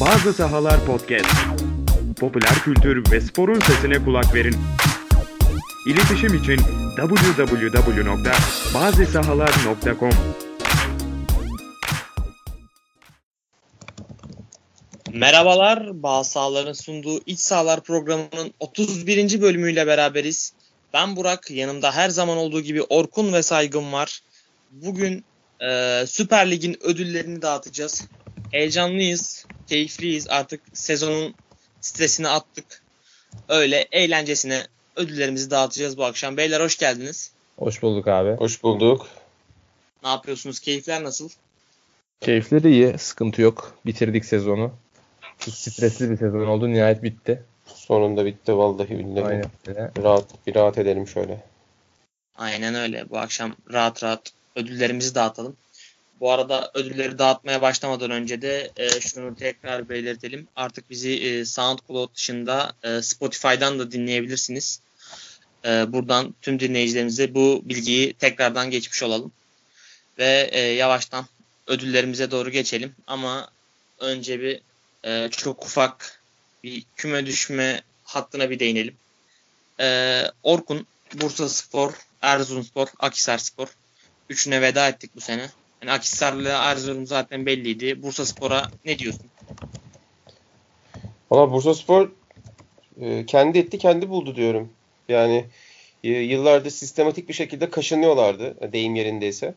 Bazı Sahalar Podcast. Popüler kültür ve sporun sesine kulak verin. İletişim için www.bazisahalar.com Merhabalar, Bağ Sahaların sunduğu İç Sahalar programının 31. bölümüyle beraberiz. Ben Burak, yanımda her zaman olduğu gibi Orkun ve Saygın var. Bugün e, Süper Lig'in ödüllerini dağıtacağız. Heyecanlıyız, keyifliyiz. Artık sezonun stresini attık. Öyle eğlencesine ödüllerimizi dağıtacağız bu akşam. Beyler hoş geldiniz. Hoş bulduk abi. Hoş bulduk. Ne yapıyorsunuz? Keyifler nasıl? Keyifleri iyi. Sıkıntı yok. Bitirdik sezonu. Çok stresli bir sezon oldu. Nihayet bitti. Sonunda bitti vallahi billahi. Aynen öyle. Rahat, bir rahat edelim şöyle. Aynen öyle. Bu akşam rahat rahat ödüllerimizi dağıtalım. Bu arada ödülleri dağıtmaya başlamadan önce de e, şunu tekrar belirtelim. Artık bizi e, SoundCloud dışında e, Spotify'dan da dinleyebilirsiniz. E, buradan tüm dinleyicilerimize bu bilgiyi tekrardan geçmiş olalım. Ve e, yavaştan ödüllerimize doğru geçelim. Ama önce bir e, çok ufak bir küme düşme hattına bir değinelim. E, Orkun, Bursa Spor, Erzurumspor, Akhisar Spor. Üçüne veda ettik bu sene. Yani Akhisar'la Erzurum zaten belliydi. Bursa Spor'a ne diyorsun? Valla Bursa Spor e, kendi etti kendi buldu diyorum. Yani e, yıllardır sistematik bir şekilde kaşınıyorlardı e, deyim yerindeyse.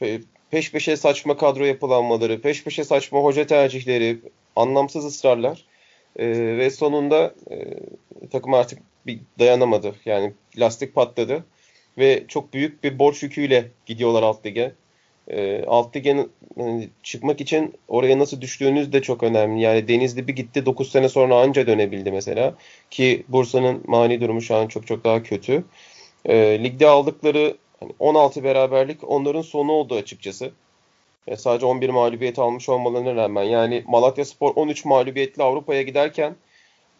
Pe- Peş peşe saçma kadro yapılanmaları, peş peşe saçma hoca tercihleri, anlamsız ısrarlar. E, ve sonunda e, takım artık bir dayanamadı. Yani lastik patladı. Ve çok büyük bir borç yüküyle gidiyorlar alt lige. E, alt yani çıkmak için oraya nasıl düştüğünüz de çok önemli. Yani Denizli bir gitti 9 sene sonra anca dönebildi mesela. Ki Bursa'nın mani durumu şu an çok çok daha kötü. E, ligde aldıkları hani 16 beraberlik onların sonu oldu açıkçası. E, sadece 11 mağlubiyet almış olmalarına rağmen. Yani Malatya Spor 13 mağlubiyetle Avrupa'ya giderken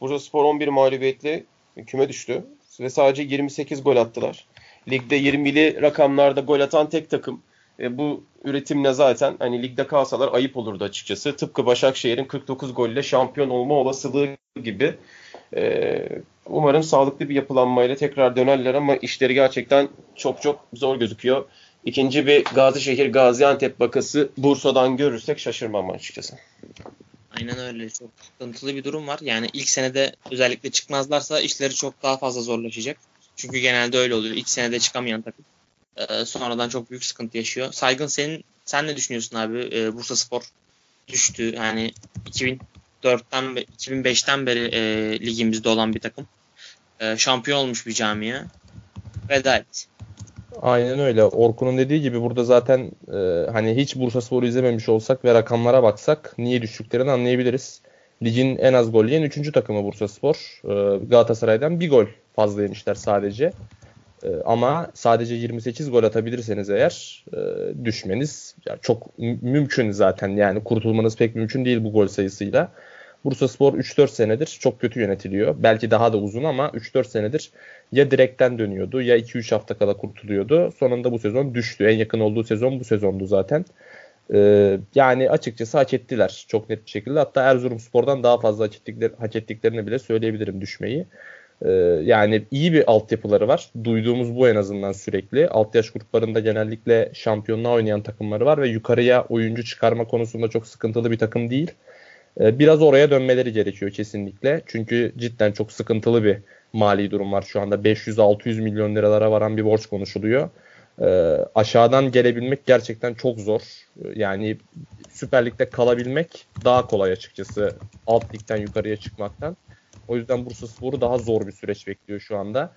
Bursa Spor 11 mağlubiyetle küme düştü. Ve sadece 28 gol attılar. Ligde 20'li rakamlarda gol atan tek takım. E, bu üretimle zaten hani ligde kalsalar ayıp olurdu açıkçası. Tıpkı Başakşehir'in 49 golle şampiyon olma olasılığı gibi. E, umarım sağlıklı bir yapılanmayla tekrar dönerler ama işleri gerçekten çok çok zor gözüküyor. İkinci bir Gazişehir Gaziantep bakası Bursa'dan görürsek şaşırmam açıkçası. Aynen öyle. Çok sıkıntılı bir durum var. Yani ilk senede özellikle çıkmazlarsa işleri çok daha fazla zorlaşacak. Çünkü genelde öyle oluyor. İlk senede çıkamayan takım. E, sonradan çok büyük sıkıntı yaşıyor. Saygın senin sen ne düşünüyorsun abi? E, Bursa Spor düştü. Yani 2004'ten be- 2005'ten beri e, ligimizde olan bir takım. E, şampiyon olmuş bir camia. Veda etti. Aynen öyle. Orkun'un dediği gibi burada zaten e, hani hiç Bursa Spor'u izlememiş olsak ve rakamlara baksak niye düştüklerini anlayabiliriz. Ligin en az gol yiyen 3. takımı Bursa Spor. E, Galatasaray'dan bir gol fazla yemişler sadece. E, ama sadece 28 gol atabilirseniz eğer e, düşmeniz çok mü- mümkün zaten. Yani kurtulmanız pek mümkün değil bu gol sayısıyla. Bursa Spor 3-4 senedir çok kötü yönetiliyor. Belki daha da uzun ama 3-4 senedir ya direkten dönüyordu ya 2-3 hafta kala kurtuluyordu. Sonunda bu sezon düştü. En yakın olduğu sezon bu sezondu zaten. Ee, yani açıkçası hak ettiler çok net bir şekilde. Hatta Erzurumspor'dan daha fazla hak, hak ettiklerini bile söyleyebilirim düşmeyi. Ee, yani iyi bir altyapıları var. Duyduğumuz bu en azından sürekli. Alt yaş gruplarında genellikle şampiyonluğa oynayan takımları var ve yukarıya oyuncu çıkarma konusunda çok sıkıntılı bir takım değil. Ee, Biraz oraya dönmeleri gerekiyor kesinlikle. Çünkü cidden çok sıkıntılı bir mali durum var şu anda. 500-600 milyon liralara varan bir borç konuşuluyor. Ee, aşağıdan gelebilmek gerçekten çok zor. Yani Süper Lig'de kalabilmek daha kolay açıkçası alt ligden yukarıya çıkmaktan. O yüzden Bursa Spor'u daha zor bir süreç bekliyor şu anda.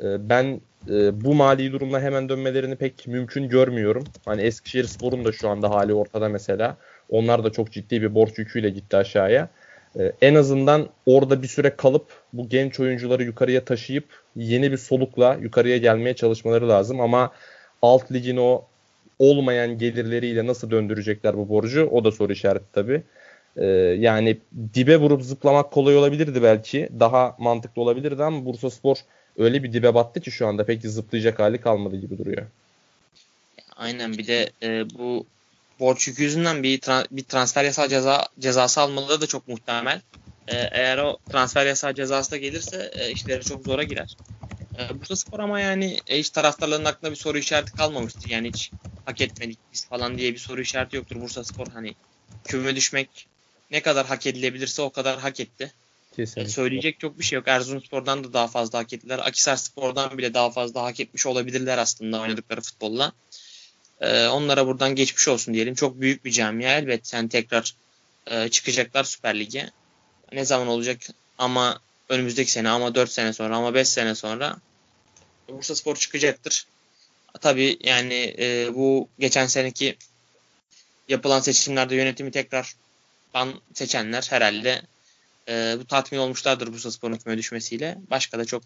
Ee, Ben e, bu mali durumla hemen dönmelerini pek mümkün görmüyorum. Hani Eskişehir Spor'un da şu anda hali ortada mesela. Onlar da çok ciddi bir borç yüküyle gitti aşağıya. Ee, en azından orada bir süre kalıp bu genç oyuncuları yukarıya taşıyıp yeni bir solukla yukarıya gelmeye çalışmaları lazım. Ama alt ligin o olmayan gelirleriyle nasıl döndürecekler bu borcu o da soru işareti tabii. Ee, yani dibe vurup zıplamak kolay olabilirdi belki. Daha mantıklı olabilirdi ama Bursa Spor öyle bir dibe battı ki şu anda pek zıplayacak hali kalmadı gibi duruyor. Aynen bir de e, bu borç yükü yüzünden bir, tra- bir transfer yasal ceza cezası almaları da çok muhtemel. E, eğer o transfer yasal cezası da gelirse e, işleri çok zora girer. E, Bursa Spor ama yani e, hiç taraftarların aklında bir soru işareti kalmamıştır. Yani hiç hak etmedik biz falan diye bir soru işareti yoktur. Bursa Spor hani küme düşmek ne kadar hak edilebilirse o kadar hak etti. Kesinlikle. söyleyecek çok bir şey yok. Erzurumspor'dan da daha fazla hak ettiler. Akhisarspor'dan bile daha fazla hak etmiş olabilirler aslında oynadıkları futbolla. Ee, onlara buradan geçmiş olsun diyelim. Çok büyük bir camia elbet. Yani tekrar e, çıkacaklar Süper Lig'e. Ne zaman olacak ama önümüzdeki sene ama 4 sene sonra ama 5 sene sonra Bursa Spor çıkacaktır. Tabii yani e, bu geçen seneki yapılan seçimlerde yönetimi tekrar seçenler herhalde e, bu tatmin olmuşlardır Bursa Spor'un küme düşmesiyle. Başka da çok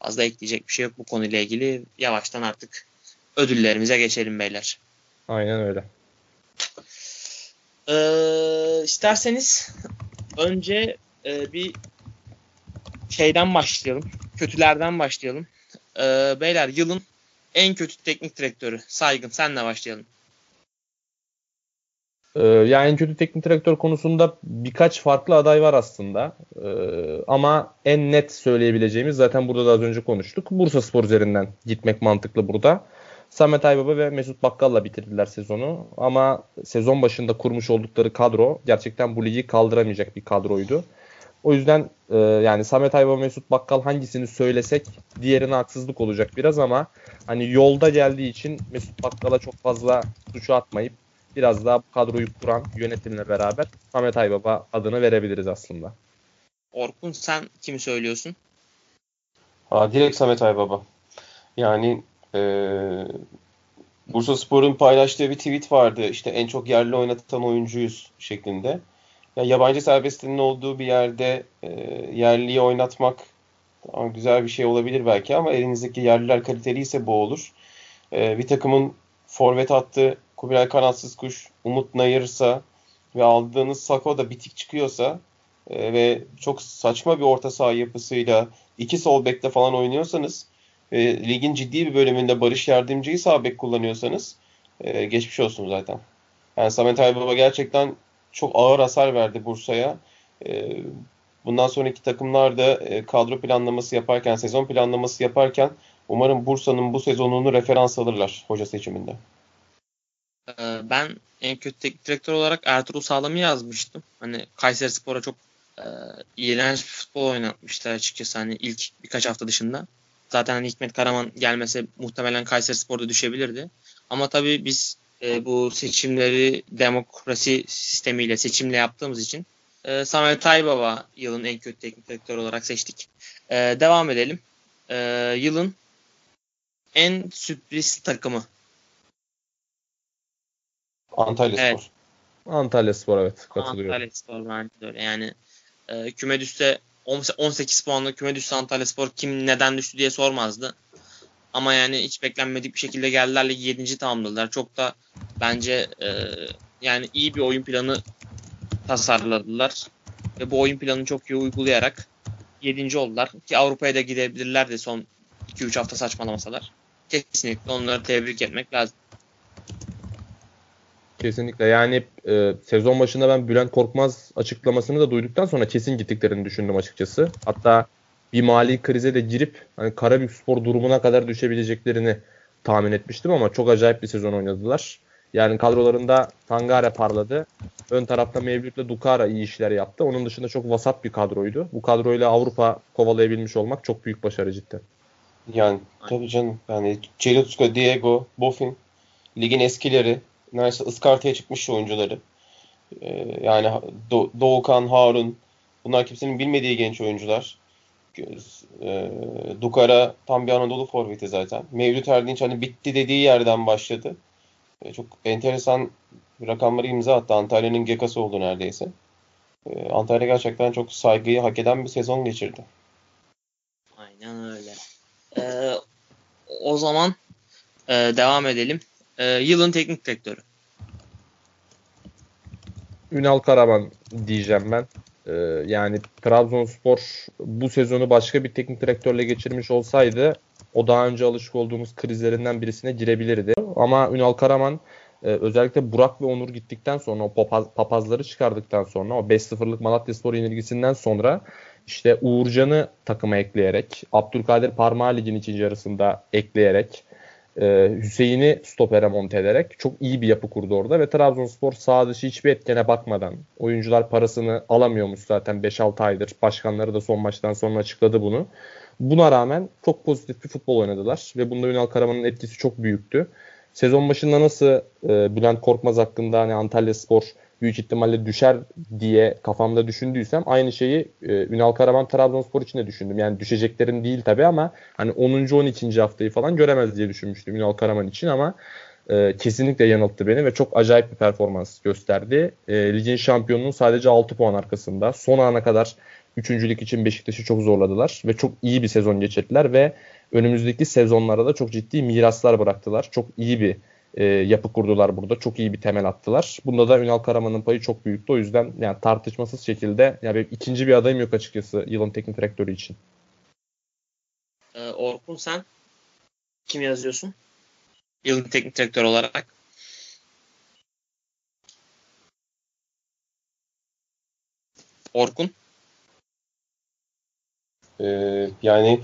fazla ekleyecek bir şey yok bu konuyla ilgili. Yavaştan artık ödüllerimize geçelim beyler. Aynen öyle. Ee, isterseniz önce e, bir şeyden başlayalım. Kötülerden başlayalım. Ee, beyler yılın en kötü teknik direktörü. Saygın senle başlayalım. Ee, yani en kötü teknik direktör konusunda birkaç farklı aday var aslında. Ee, ama en net söyleyebileceğimiz zaten burada da az önce konuştuk. Bursa Spor üzerinden gitmek mantıklı burada. Samet Aybaba ve Mesut Bakkal'la bitirdiler sezonu. Ama sezon başında kurmuş oldukları kadro gerçekten bu ligi kaldıramayacak bir kadroydu. O yüzden e, yani Samet Aybaba Mesut Bakkal hangisini söylesek diğerine haksızlık olacak biraz ama hani yolda geldiği için Mesut Bakkal'a çok fazla suçu atmayıp biraz daha bu kadroyu kuran yönetimle beraber Samet Aybaba adını verebiliriz aslında. Orkun sen kimi söylüyorsun? Ha, direkt Samet Aybaba. Yani e, Bursa Spor'un paylaştığı bir tweet vardı. İşte en çok yerli oynatan oyuncuyuz şeklinde. Ya yabancı serbestliğinin olduğu bir yerde e, yerliyi oynatmak tamam, güzel bir şey olabilir belki ama elinizdeki yerliler kaliteliyse bu olur. E, bir takımın forvet attı Kubilay Kanatsız Kuş, Umut Nayırsa ve aldığınız Sako da bitik çıkıyorsa e, ve çok saçma bir orta saha yapısıyla iki sol bekte falan oynuyorsanız e, ligin ciddi bir bölümünde Barış Yardımcı'yı sağ bek kullanıyorsanız e, geçmiş olsun zaten. Yani Samet Aybaba gerçekten çok ağır hasar verdi Bursa'ya. E, bundan sonraki takımlar da e, kadro planlaması yaparken, sezon planlaması yaparken umarım Bursa'nın bu sezonunu referans alırlar hoca seçiminde. Ee, ben en kötü teknik direktör olarak Ertuğrul Sağlam'ı yazmıştım. Hani Kayseri Spor'a çok e, iğrenç bir futbol oynatmışlar açıkçası hani ilk birkaç hafta dışında. Zaten hani Hikmet Karaman gelmese muhtemelen Kayseri Spor'da düşebilirdi. Ama tabii biz e, bu seçimleri demokrasi sistemiyle seçimle yaptığımız için e, Samet Aybaba yılın en kötü teknik direktör olarak seçtik. E, devam edelim. E, yılın en sürpriz takımı. Antalya Evet. Spor. Antalya Spor evet katılıyorum. Antalya Spor bence de öyle. Yani e, küme düşse 18 puanla küme düşse Antalya Spor kim neden düştü diye sormazdı. Ama yani hiç beklenmedik bir şekilde geldiler ligi 7. tamamladılar. Çok da bence e, yani iyi bir oyun planı tasarladılar. Ve bu oyun planını çok iyi uygulayarak 7. oldular. Ki Avrupa'ya da gidebilirler de son 2-3 hafta saçmalamasalar. Kesinlikle onları tebrik etmek lazım. Kesinlikle yani e, sezon başında ben Bülent Korkmaz açıklamasını da duyduktan sonra kesin gittiklerini düşündüm açıkçası. Hatta bir mali krize de girip hani Karabükspor durumuna kadar düşebileceklerini tahmin etmiştim ama çok acayip bir sezon oynadılar. Yani kadrolarında Tangare parladı. Ön tarafta Mevlüt'le Dukara iyi işler yaptı. Onun dışında çok vasat bir kadroydu. Bu kadroyla Avrupa kovalayabilmiş olmak çok büyük başarı cidden. Yani tabii canım. Yani Celuska, Diego, Bofin ligin eskileri neredeyse ıskartaya çıkmış oyuncuları. Ee, yani Do- Doğukan, Harun bunlar kimsenin bilmediği genç oyuncular. Ee, Dukara tam bir Anadolu forveti zaten. Mevlüt Erdinç hani bitti dediği yerden başladı. Ee, çok enteresan rakamları imza attı. Antalya'nın gekası oldu neredeyse. Ee, Antalya gerçekten çok saygıyı hak eden bir sezon geçirdi. Aynen öyle. Ee, o zaman e, devam edelim. Ee, yılın teknik direktörü. Ünal Karaman diyeceğim ben. Ee, yani Trabzonspor bu sezonu başka bir teknik direktörle geçirmiş olsaydı o daha önce alışık olduğumuz krizlerinden birisine girebilirdi. Ama Ünal Karaman e, özellikle Burak ve Onur gittikten sonra o papaz, papazları çıkardıktan sonra o 5-0'lık Malatya Spor yenilgisinden sonra işte Uğurcan'ı takıma ekleyerek Abdülkadir Parmağı Lig'in ikinci yarısında ekleyerek e, Hüseyin'i stopere monte ederek çok iyi bir yapı kurdu orada ve Trabzonspor sağ dışı hiçbir etkene bakmadan oyuncular parasını alamıyormuş zaten 5-6 aydır. Başkanları da son maçtan sonra açıkladı bunu. Buna rağmen çok pozitif bir futbol oynadılar ve bunda Ünal Karaman'ın etkisi çok büyüktü. Sezon başında nasıl e, Bülent Korkmaz hakkında hani Antalya Spor büyük ihtimalle düşer diye kafamda düşündüysem aynı şeyi e, Ünal Karaman Trabzonspor için de düşündüm. Yani düşeceklerin değil tabii ama hani 10. 12. haftayı falan göremez diye düşünmüştüm Ünal Karaman için ama e, kesinlikle yanılttı beni ve çok acayip bir performans gösterdi. E, ligin şampiyonunun sadece 6 puan arkasında. Son ana kadar üçüncülük için Beşiktaş'ı çok zorladılar ve çok iyi bir sezon geçirdiler ve önümüzdeki sezonlara da çok ciddi miraslar bıraktılar. Çok iyi bir e, yapı kurdular burada. Çok iyi bir temel attılar. Bunda da Ünal Karaman'ın payı çok büyüktü. O yüzden yani tartışmasız şekilde yani ikinci bir adayım yok açıkçası yılın teknik direktörü için. Ee, Orkun sen kim yazıyorsun? Yılın teknik direktörü olarak. Orkun? Ee, yani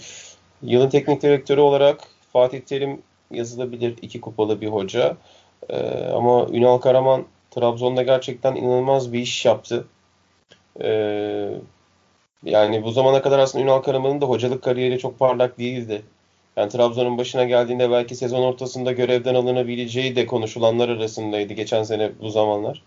yılın teknik direktörü olarak Fatih Terim yazılabilir. iki kupalı bir hoca. Ee, ama Ünal Karaman Trabzon'da gerçekten inanılmaz bir iş yaptı. Ee, yani bu zamana kadar aslında Ünal Karaman'ın da hocalık kariyeri çok parlak değildi. Yani Trabzon'un başına geldiğinde belki sezon ortasında görevden alınabileceği de konuşulanlar arasındaydı geçen sene bu zamanlar.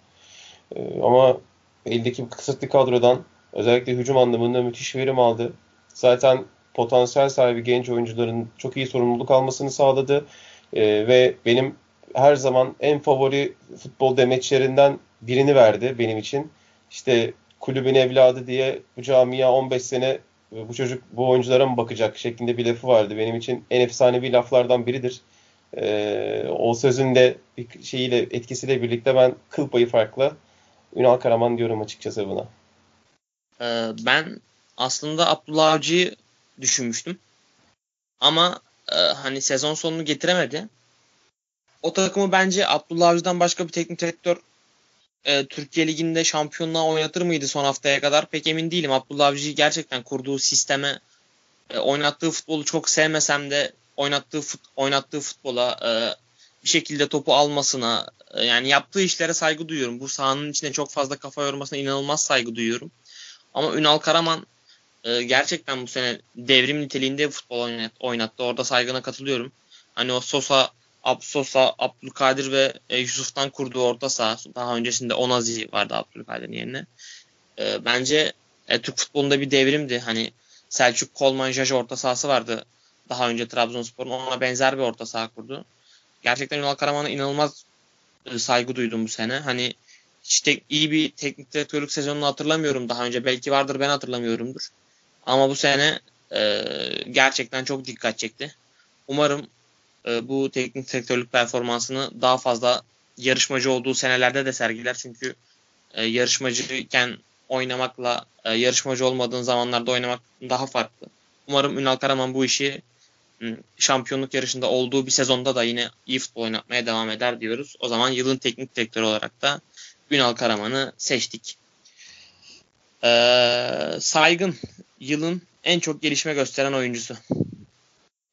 Ee, ama eldeki kısıtlı kadrodan özellikle hücum anlamında müthiş verim aldı. Zaten potansiyel sahibi genç oyuncuların çok iyi sorumluluk almasını sağladı. E, ve benim her zaman en favori futbol demeçlerinden birini verdi benim için. İşte kulübün evladı diye bu camia 15 sene bu çocuk bu oyunculara mı bakacak şeklinde bir lafı vardı. Benim için en efsanevi laflardan biridir. Ee, o sözün de bir şeyiyle etkisiyle birlikte ben kıl payı farklı Ünal Karaman diyorum açıkçası buna. Ee, ben aslında Abdullah Avcı'yı düşünmüştüm. Ama e, hani sezon sonunu getiremedi. O takımı bence Abdullah Avcı'dan başka bir teknik direktör e, Türkiye Ligi'nde şampiyonluğa oynatır mıydı son haftaya kadar? Pek emin değilim. Abdullah Avcı'yı gerçekten kurduğu sisteme e, oynattığı futbolu çok sevmesem de oynattığı fut, oynattığı futbola e, bir şekilde topu almasına e, yani yaptığı işlere saygı duyuyorum. Bu sahanın içinde çok fazla kafa yormasına inanılmaz saygı duyuyorum. Ama Ünal Karaman e, gerçekten bu sene devrim niteliğinde futbol oynattı. Orada saygına katılıyorum. Hani o Sosa, Ab Sosa, Abdülkadir ve e, Yusuf'tan kurduğu orta saha. Daha öncesinde Onazi vardı Abdülkadir'in yerine. E, bence e, Türk futbolunda bir devrimdi. Hani Selçuk Kolman Jaj orta sahası vardı. Daha önce Trabzonspor'un ona benzer bir orta saha kurdu. Gerçekten Ünal Karaman'a inanılmaz e, saygı duydum bu sene. Hani işte iyi bir teknik direktörlük sezonunu hatırlamıyorum daha önce. Belki vardır ben hatırlamıyorumdur. Ama bu sene e, gerçekten çok dikkat çekti. Umarım e, bu teknik direktörlük performansını daha fazla yarışmacı olduğu senelerde de sergiler. Çünkü e, yarışmacıyken oynamakla e, yarışmacı olmadığın zamanlarda oynamak daha farklı. Umarım Ünal Karaman bu işi şampiyonluk yarışında olduğu bir sezonda da yine iyi futbol oynatmaya devam eder diyoruz. O zaman yılın teknik direktörü olarak da Ünal Karaman'ı seçtik. Ee, saygın yılın en çok gelişme gösteren oyuncusu.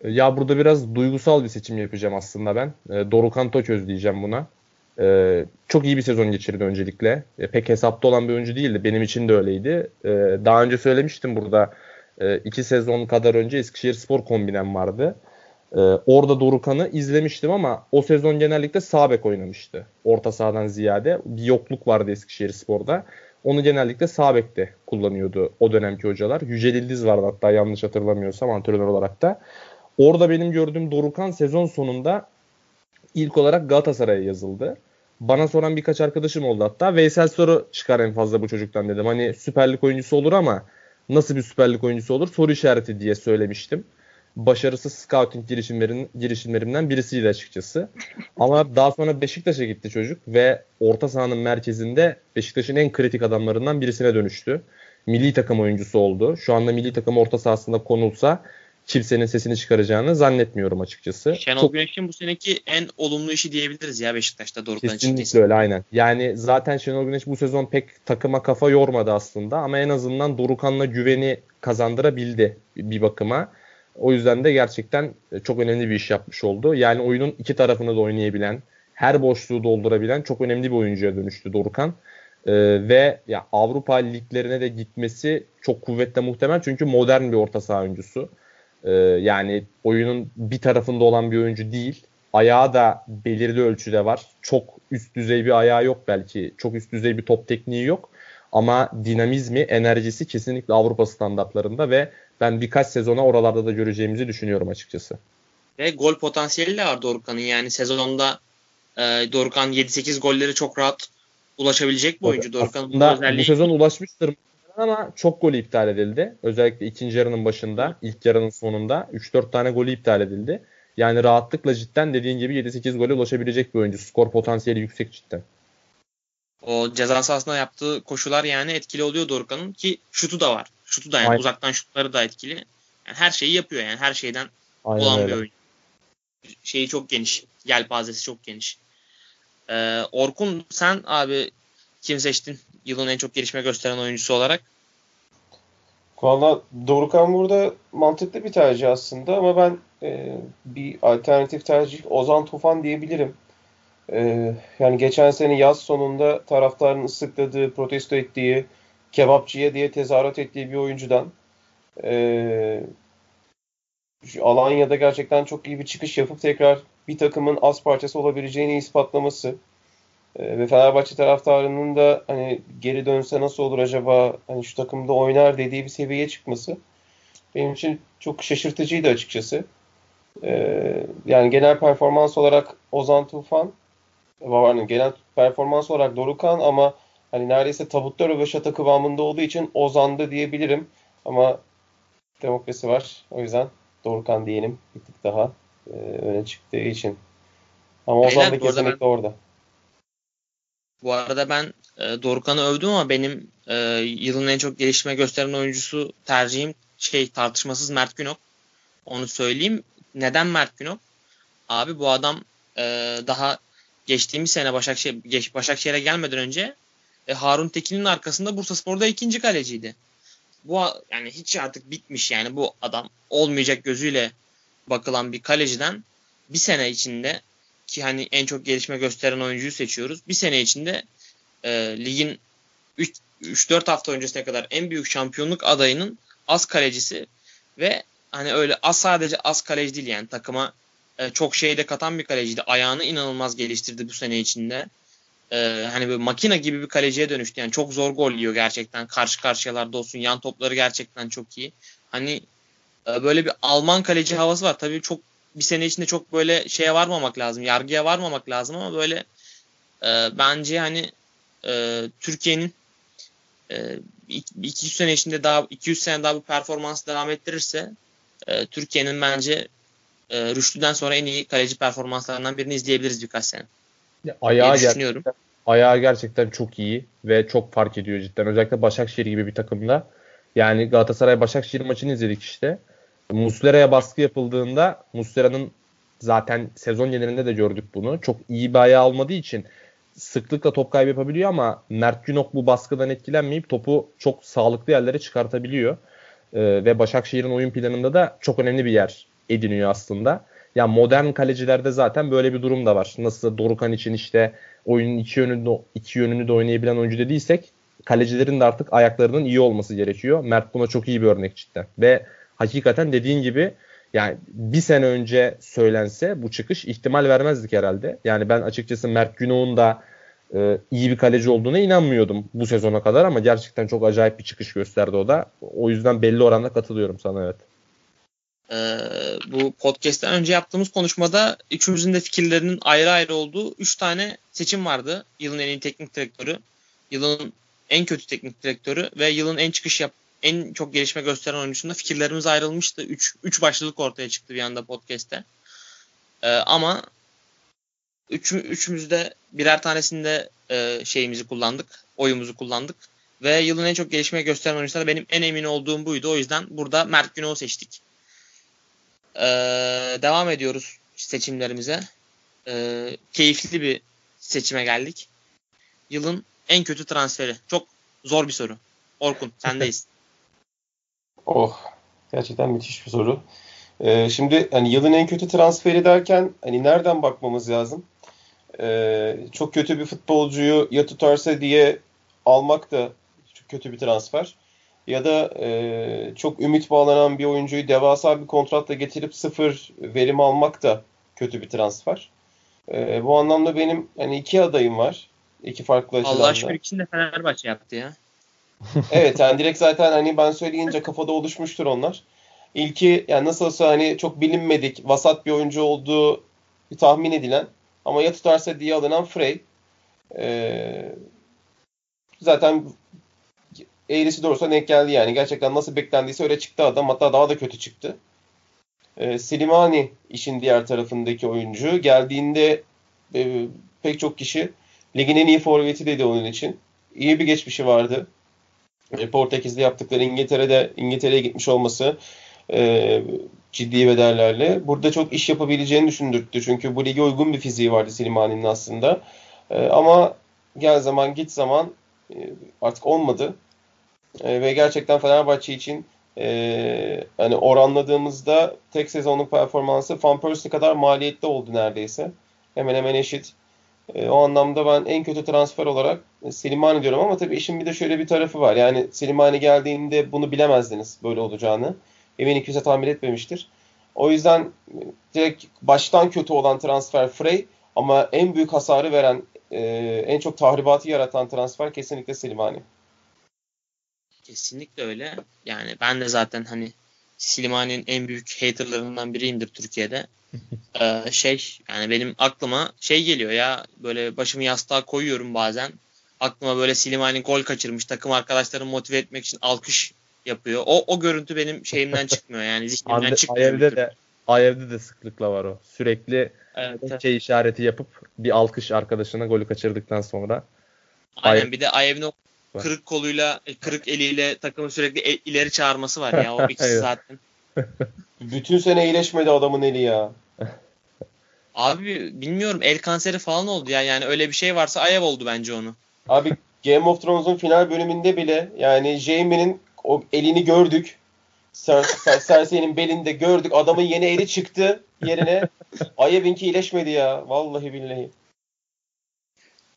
Ya burada biraz duygusal bir seçim yapacağım aslında ben. E, Dorukan Toçöz diyeceğim buna. E, çok iyi bir sezon geçirdi öncelikle. E, pek hesapta olan bir oyuncu değildi. Benim için de öyleydi. E, daha önce söylemiştim burada. E, iki sezon kadar önce Eskişehir Spor kombinem vardı. E, orada Dorukan'ı izlemiştim ama o sezon genellikle sağ bek oynamıştı. Orta sahadan ziyade. Bir yokluk vardı Eskişehir Spor'da. Onu genellikle sağ bekte kullanıyordu o dönemki hocalar. Yücel İldiz vardı hatta yanlış hatırlamıyorsam antrenör olarak da. Orada benim gördüğüm Dorukan sezon sonunda ilk olarak Galatasaray'a yazıldı. Bana soran birkaç arkadaşım oldu hatta. Veysel Soru çıkar en fazla bu çocuktan dedim. Hani süperlik oyuncusu olur ama nasıl bir süperlik oyuncusu olur soru işareti diye söylemiştim başarısız scouting girişimlerin, girişimlerimden birisiydi açıkçası. Ama daha sonra Beşiktaş'a gitti çocuk ve orta sahanın merkezinde Beşiktaş'ın en kritik adamlarından birisine dönüştü. Milli takım oyuncusu oldu. Şu anda milli takım orta sahasında konulsa kimsenin sesini çıkaracağını zannetmiyorum açıkçası. Şenol Çok Güneş'in bu seneki en olumlu işi diyebiliriz ya Beşiktaş'ta için. Kesinlikle öyle aynen. Yani zaten Şenol Güneş bu sezon pek takıma kafa yormadı aslında ama en azından Dorukan'la güveni kazandırabildi bir bakıma. O yüzden de gerçekten çok önemli bir iş yapmış oldu. Yani oyunun iki tarafını da oynayabilen, her boşluğu doldurabilen çok önemli bir oyuncuya dönüştü Dorukan. Ee, ve ya Avrupa liglerine de gitmesi çok kuvvetle muhtemel çünkü modern bir orta saha oyuncusu. Ee, yani oyunun bir tarafında olan bir oyuncu değil. Ayağı da belirli ölçüde var. Çok üst düzey bir ayağı yok belki. Çok üst düzey bir top tekniği yok. Ama dinamizmi, enerjisi kesinlikle Avrupa standartlarında ve ben birkaç sezona oralarda da göreceğimizi düşünüyorum açıkçası. Ve gol potansiyeli de var Dorukhan'ın. Yani sezonda e, Dorukhan 7-8 golleri çok rahat ulaşabilecek bir oyuncu. Dorukhan'ın bu özelliği bu sezon ulaşmıştır ama çok gol iptal edildi. Özellikle ikinci yarının başında, ilk yarının sonunda 3-4 tane golü iptal edildi. Yani rahatlıkla cidden dediğin gibi 7-8 gole ulaşabilecek bir oyuncu. Skor potansiyeli yüksek cidden. o ceza sahasında yaptığı koşular yani etkili oluyor Dorukhan'ın ki şutu da var. Şutu da yani Aynen. uzaktan şutları da etkili. Yani her şeyi yapıyor yani her şeyden Aynen olan öyle. bir oyuncu. Şeyi çok geniş. Yelpazesi çok geniş. Ee, Orkun sen abi kim seçtin yılın en çok gelişme gösteren oyuncusu olarak? Valla Dorukan burada mantıklı bir tercih aslında ama ben e, bir alternatif tercih Ozan Tufan diyebilirim. E, yani geçen sene yaz sonunda taraftarın ıslıkladığı, protesto ettiği, kebapçıya diye tezahürat ettiği bir oyuncudan e, Alanya'da gerçekten çok iyi bir çıkış yapıp tekrar bir takımın az parçası olabileceğini ispatlaması. E, ve Fenerbahçe taraftarının da hani geri dönse nasıl olur acaba hani şu takımda oynar dediği bir seviyeye çıkması benim için çok şaşırtıcıydı açıkçası. E, yani genel performans olarak Ozan Tufan pardon, genel performans olarak Dorukan ama hani neredeyse tabutta röveşata kıvamında olduğu için Ozan'dı diyebilirim. Ama demokrasi var. O yüzden Dorukan diyelim bir tık daha e, öne çıktığı için. Ama Ozan Beyler, da kesinlikle orada. Bu arada ben e, Dorukhan'ı övdüm ama benim e, yılın en çok gelişme gösteren oyuncusu tercihim şey tartışmasız Mert Günok. Onu söyleyeyim. Neden Mert Günok? Abi bu adam e, daha geçtiğimiz sene Başakşehir, geç, Başakşehir'e gelmeden önce e, Harun Tekin'in arkasında Bursaspor'da ikinci kaleciydi. Bu yani hiç artık bitmiş yani bu adam olmayacak gözüyle bakılan bir kaleciden bir sene içinde ki hani en çok gelişme gösteren oyuncuyu seçiyoruz. Bir sene içinde e, ligin 3-4 hafta öncesine kadar en büyük şampiyonluk adayının az kalecisi ve hani öyle az sadece az kaleci değil yani takıma e, çok şey de katan bir kaleciydi. Ayağını inanılmaz geliştirdi bu sene içinde. E, hani böyle makine gibi bir kaleciye dönüştü. Yani çok zor gol yiyor gerçekten. Karşı karşıyalarda olsun. Yan topları gerçekten çok iyi. Hani e, böyle bir Alman kaleci havası var. Tabii çok bir sene içinde çok böyle şeye varmamak lazım. Yargıya varmamak lazım ama böyle e, bence hani e, Türkiye'nin e, 200 sene içinde daha 200 sene daha bu performans devam ettirirse e, Türkiye'nin bence e, Rüştü'den sonra en iyi kaleci performanslarından birini izleyebiliriz birkaç sene. Ayağı, düşünüyorum. ayağı gerçekten çok iyi ve çok fark ediyor cidden. Özellikle Başakşehir gibi bir takımda. Yani Galatasaray Başakşehir maçını izledik işte. Muslera'ya baskı yapıldığında Muslera'nın zaten sezon genelinde de gördük bunu. Çok iyi bir ayağı olmadığı için sıklıkla top kaybı yapabiliyor ama Mert Günok bu baskıdan etkilenmeyip topu çok sağlıklı yerlere çıkartabiliyor. Ee, ve Başakşehir'in oyun planında da çok önemli bir yer ediniyor aslında. Ya modern kalecilerde zaten böyle bir durum da var. Nasıl Dorukan için işte oyunun iki yönünü iki yönünü de oynayabilen oyuncu dediysek kalecilerin de artık ayaklarının iyi olması gerekiyor. Mert buna çok iyi bir örnek cidden. Ve hakikaten dediğin gibi yani bir sene önce söylense bu çıkış ihtimal vermezdik herhalde. Yani ben açıkçası Mert Günok'un da e, iyi bir kaleci olduğuna inanmıyordum bu sezona kadar ama gerçekten çok acayip bir çıkış gösterdi o da. O yüzden belli oranda katılıyorum sana evet. Ee, bu podcast'ten önce yaptığımız konuşmada üçümüzün de fikirlerinin ayrı ayrı olduğu 3 tane seçim vardı. Yılın en iyi teknik direktörü, yılın en kötü teknik direktörü ve yılın en çıkış yap en çok gelişme gösteren oyuncusunda fikirlerimiz ayrılmıştı. 3 3 başlılık ortaya çıktı bir anda podcast'te. Ee, ama üç, üçümüz birer tanesinde e, şeyimizi kullandık, oyumuzu kullandık. Ve yılın en çok gelişme gösteren oyuncusu da benim en emin olduğum buydu. O yüzden burada Mert Günok'u seçtik. E, devam ediyoruz seçimlerimize. E, keyifli bir seçime geldik. Yılın en kötü transferi. Çok zor bir soru. Orkun sendeyiz. Oh gerçekten müthiş bir soru. Ee, şimdi hani yılın en kötü transferi derken hani nereden bakmamız lazım? Ee, çok kötü bir futbolcuyu ya tutarsa diye almak da çok kötü bir transfer. Ya da e, çok ümit bağlanan bir oyuncuyu devasa bir kontratla getirip sıfır verim almak da kötü bir transfer. E, bu anlamda benim hani iki adayım var. İki farklı açıdan. Allah şükür ikisini de Fenerbahçe yaptı ya. evet yani direkt zaten hani ben söyleyince kafada oluşmuştur onlar. İlki yani nasıl olsa hani çok bilinmedik, vasat bir oyuncu olduğu tahmin edilen ama ya tutarsa diye alınan Frey. Ee, zaten eğrisi doğrusu denk geldi yani. Gerçekten nasıl beklendiyse öyle çıktı adam. Hatta daha da kötü çıktı. Ee, Slimani işin diğer tarafındaki oyuncu. Geldiğinde e, pek çok kişi ligin en iyi forveti dedi onun için. İyi bir geçmişi vardı. E, Portekiz'de yaptıkları İngiltere'de İngiltere'ye gitmiş olması e, ciddi bedellerle. Burada çok iş yapabileceğini düşündürttü. Çünkü bu lige uygun bir fiziği vardı Slimani'nin aslında. E, ama gel zaman git zaman e, artık olmadı. E, ve gerçekten Fenerbahçe için e, hani oranladığımızda tek sezonluk performansı Van Persie kadar maliyetli oldu neredeyse. Hemen hemen eşit. E, o anlamda ben en kötü transfer olarak Slimani diyorum ama tabii işin bir de şöyle bir tarafı var. Yani Slimani geldiğinde bunu bilemezdiniz böyle olacağını. Eminim kimse tahmin etmemiştir. O yüzden direkt baştan kötü olan transfer Frey ama en büyük hasarı veren, e, en çok tahribatı yaratan transfer kesinlikle Slimani. Kesinlikle öyle. Yani ben de zaten hani Slimani'nin en büyük haterlarından biriyimdir Türkiye'de. ee, şey yani benim aklıma şey geliyor ya böyle başımı yastığa koyuyorum bazen. Aklıma böyle Slimani gol kaçırmış takım arkadaşlarını motive etmek için alkış yapıyor. O o görüntü benim şeyimden çıkmıyor yani zihnimden çıkmıyor. Ayev'de de Ayev'de de sıklıkla var o. Sürekli evet, şey işareti yapıp bir alkış arkadaşına golü kaçırdıktan sonra. Aynen Ayev... bir de Ayev'in o kırık koluyla, kırık eliyle takımı sürekli el, ileri çağırması var ya. O ikisi zaten. Bütün sene iyileşmedi adamın eli ya. Abi bilmiyorum el kanseri falan oldu ya. Yani öyle bir şey varsa Ayev oldu bence onu. Abi Game of Thrones'un final bölümünde bile yani Jaime'nin o elini gördük. Cer Cersei'nin belinde gördük. Adamın yeni eli çıktı yerine. Ayev'inki iyileşmedi ya. Vallahi billahi.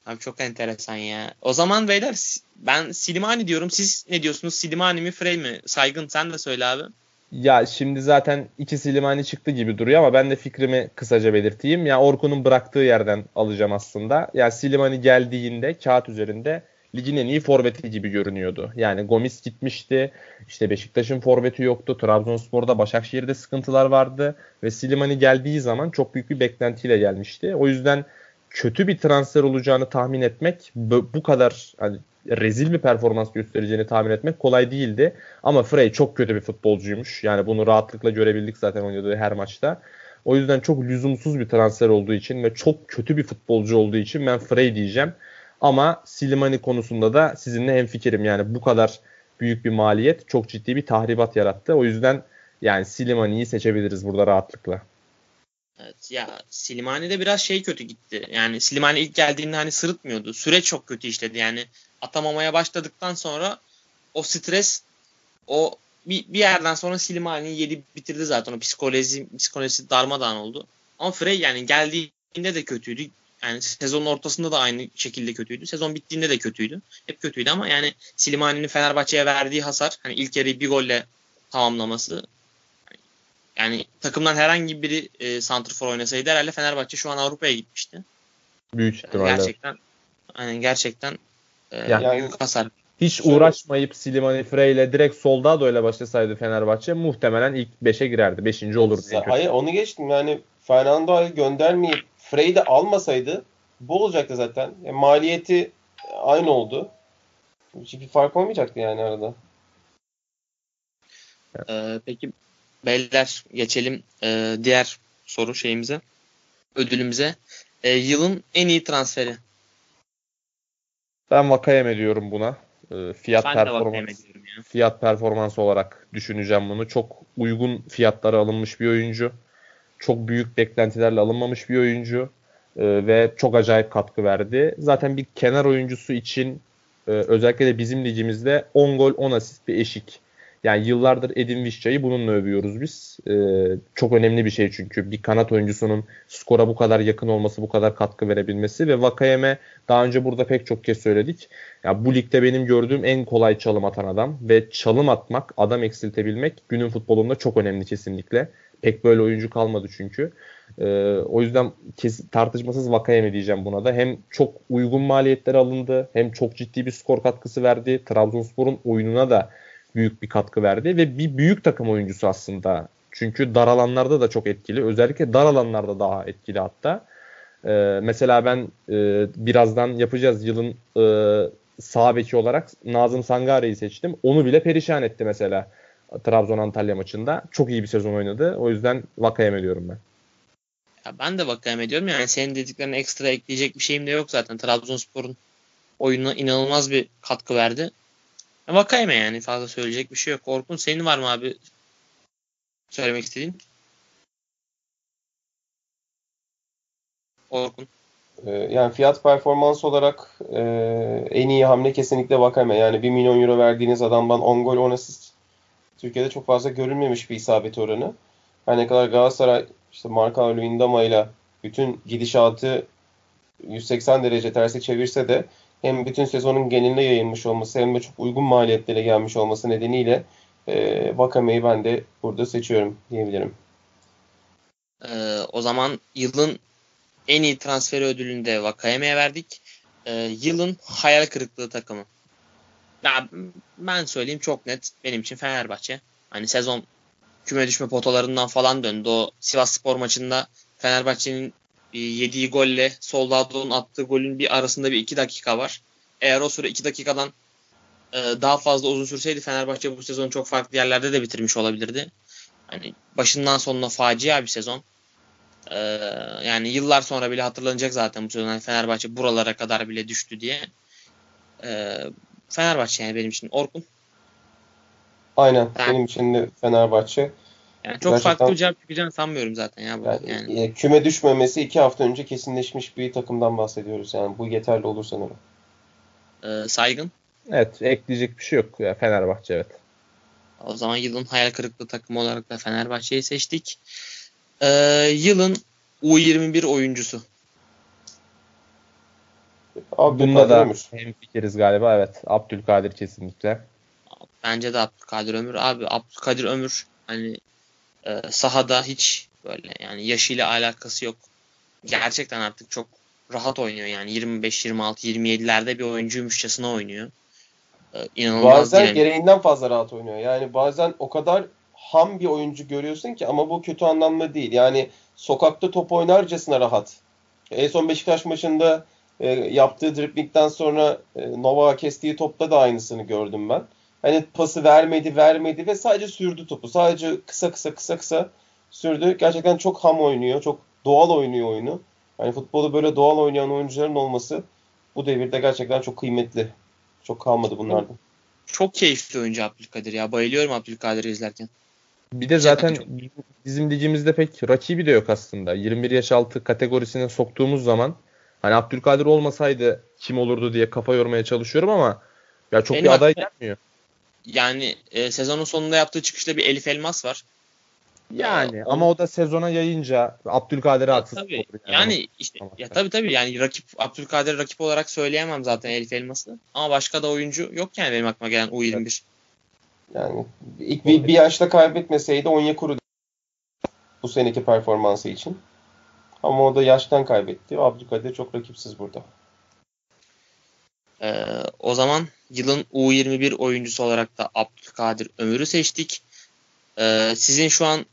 Abi çok enteresan ya. O zaman beyler ben Silimani diyorum. Siz ne diyorsunuz? Silimani mi Frey mi? Saygın sen de söyle abi. Ya şimdi zaten iki Silimani çıktı gibi duruyor ama ben de fikrimi kısaca belirteyim. Ya Orkun'un bıraktığı yerden alacağım aslında. Ya Silimani geldiğinde kağıt üzerinde ligin en iyi forveti gibi görünüyordu. Yani Gomis gitmişti. İşte Beşiktaş'ın forveti yoktu. Trabzonspor'da Başakşehir'de sıkıntılar vardı ve Silimani geldiği zaman çok büyük bir beklentiyle gelmişti. O yüzden kötü bir transfer olacağını tahmin etmek bu kadar hani rezil bir performans göstereceğini tahmin etmek kolay değildi. Ama Frey çok kötü bir futbolcuymuş. Yani bunu rahatlıkla görebildik zaten oynadığı her maçta. O yüzden çok lüzumsuz bir transfer olduğu için ve çok kötü bir futbolcu olduğu için ben Frey diyeceğim. Ama Silimani konusunda da sizinle hemfikirim. Yani bu kadar büyük bir maliyet çok ciddi bir tahribat yarattı. O yüzden yani Silimani'yi seçebiliriz burada rahatlıkla. Evet ya Silimani'de biraz şey kötü gitti. Yani Silimani ilk geldiğinde hani sırıtmıyordu. Süreç çok kötü işledi. Yani atamamaya başladıktan sonra o stres o bir, bir yerden sonra Silimani'yi yedi bitirdi zaten. O psikoloji, psikolojisi darmadağın oldu. Ama Frey yani geldiğinde de kötüydü. Yani sezonun ortasında da aynı şekilde kötüydü. Sezon bittiğinde de kötüydü. Hep kötüydü ama yani Silimani'nin Fenerbahçe'ye verdiği hasar hani ilk yarıyı bir golle tamamlaması yani takımdan herhangi biri e, santrfor oynasaydı herhalde Fenerbahçe şu an Avrupa'ya gitmişti. Büyük ihtimalle. Gerçekten yani gerçekten e, yani, büyük hasar. Hiç uğraşmayıp Silimani Frey ile direkt solda da öyle başlasaydı Fenerbahçe muhtemelen ilk 5'e girerdi. 5. olurdu. Hayır onu geçtim yani Fernando'yu göndermeyip Frey de almasaydı bu olacaktı zaten. Yani maliyeti aynı oldu. Hiçbir fark olmayacaktı yani arada. Ee, peki beyler geçelim e, diğer soru şeyimize. Ödülümüze. E, yılın en iyi transferi. Ben Vakayeme diyorum buna. E, fiyat Ben performans fiyat performansı olarak düşüneceğim bunu. Çok uygun fiyatlara alınmış bir oyuncu. Çok büyük beklentilerle alınmamış bir oyuncu. E, ve çok acayip katkı verdi. Zaten bir kenar oyuncusu için e, özellikle de bizim ligimizde 10 gol 10 asist bir eşik. Yani yıllardır Edin Vişça'yı bununla övüyoruz biz. E, çok önemli bir şey çünkü bir kanat oyuncusunun skora bu kadar yakın olması, bu kadar katkı verebilmesi ve Vakayeme daha önce burada pek çok kez söyledik. Ya bu ligde benim gördüğüm en kolay çalım atan adam ve çalım atmak, adam eksiltebilmek günün futbolunda çok önemli kesinlikle. Pek böyle oyuncu kalmadı çünkü. Ee, o yüzden kes, tartışmasız Vakayeme diyeceğim buna da. Hem çok uygun maliyetler alındı, hem çok ciddi bir skor katkısı verdi. Trabzonspor'un oyununa da büyük bir katkı verdi ve bir büyük takım oyuncusu aslında. Çünkü dar alanlarda da çok etkili. Özellikle dar alanlarda daha etkili hatta. Ee, mesela ben e, birazdan yapacağız yılın e, sağ beki olarak Nazım Sangare'yi seçtim. Onu bile perişan etti mesela Trabzon Antalya maçında. Çok iyi bir sezon oynadı. O yüzden Vakayeme diyorum ben. Ya ben de Vakayeme diyorum yani senin dediklerine ekstra ekleyecek bir şeyim de yok zaten. Trabzonspor'un oyununa inanılmaz bir katkı verdi. Vakayeme yani fazla söyleyecek bir şey yok. Orkun senin var mı abi söylemek istediğin? Orkun. Ee, Yani fiyat performans olarak e, en iyi hamle kesinlikle Vakame. Yani 1 milyon euro verdiğiniz adamdan 10 gol 10 asist Türkiye'de çok fazla görülmemiş bir isabet oranı. Her ne kadar Galatasaray işte Marka Luyendama ile bütün gidişatı 180 derece tersi çevirse de hem bütün sezonun geneline yayılmış olması hem de çok uygun maliyetlere gelmiş olması nedeniyle e, Vakame'yi ben de burada seçiyorum diyebilirim. Ee, o zaman yılın en iyi transferi ödülünü de Vakayeme'ye verdik. Ee, yılın hayal kırıklığı takımı. Ya ben söyleyeyim çok net benim için Fenerbahçe. Hani sezon küme düşme potalarından falan döndü. O Sivas Spor maçında Fenerbahçe'nin yediği golle Soldado'nun attığı golün bir arasında bir iki dakika var. Eğer o süre iki dakikadan e, daha fazla uzun sürseydi Fenerbahçe bu sezonu çok farklı yerlerde de bitirmiş olabilirdi. Hani başından sonuna facia bir sezon. Ee, yani yıllar sonra bile hatırlanacak zaten bu sezon hani Fenerbahçe buralara kadar bile düştü diye. Ee, Fenerbahçe yani benim için Orkun. Aynen Ben- benim için de Fenerbahçe. Yani çok Gerçekten- farklı bir cevap çıkacağını sanmıyorum zaten ya. bu. Yani, Yani, e, küme düşmemesi iki hafta önce kesinleşmiş bir takımdan bahsediyoruz. Yani bu yeterli olur sanırım. e, saygın. Evet ekleyecek bir şey yok. Ya, Fenerbahçe evet. O zaman yılın hayal kırıklığı takımı olarak da Fenerbahçe'yi seçtik. Ee, yılın U21 oyuncusu. Abdülkadir Bunda da Ömür. hemfikiriz galiba evet. Abdülkadir kesinlikle. Bence de Abdülkadir Ömür. Abi Abdülkadir Ömür hani e, sahada hiç böyle yani yaşıyla alakası yok. Gerçekten artık çok rahat oynuyor yani 25, 26, 27'lerde bir oyuncuymuşçasına oynuyor. E, inanılmaz Bazen dinamik. gereğinden fazla rahat oynuyor. Yani bazen o kadar ham bir oyuncu görüyorsun ki ama bu kötü anlamda değil. Yani sokakta top oynarcasına rahat. En son Beşiktaş maçında e, yaptığı driplingden sonra e, Novak'a kestiği topta da aynısını gördüm ben. Hani pası vermedi vermedi ve sadece sürdü topu. Sadece kısa kısa kısa kısa sürdü. Gerçekten çok ham oynuyor. Çok doğal oynuyor oyunu. Hani futbolu böyle doğal oynayan oyuncuların olması bu devirde gerçekten çok kıymetli. Çok kalmadı bunlardan. Çok keyifli oyuncu Abdülkadir ya. Bayılıyorum Abdülkadir'i izlerken. Bir de zaten bizim ligimizde pek rakibi de yok aslında. 21 yaş altı kategorisine soktuğumuz zaman hani Abdülkadir olmasaydı kim olurdu diye kafa yormaya çalışıyorum ama ya çok Benim bir aday gelmiyor. Yani e, sezonun sonunda yaptığı çıkışta bir Elif Elmas var. Yani Ee, ama o da sezona yayınca Abdülkadir'e Ya haksız tabii. olur Yani işte Tamam. ya tabii tabii yani rakip Abdülkadir rakip olarak söyleyemem zaten Elif Elmas'ı. Ama başka da oyuncu yok yani benim aklıma gelen U21. Yani ilk bir, bir yaşta kaybetmeseydi Onyekuru bu seneki performansı için. Ama o da yaştan kaybetti. Abdülkadir çok rakipsiz burada. Ee, o zaman yılın U21 oyuncusu olarak da Abdülkadir Ömür'ü seçtik. Ee, sizin şu an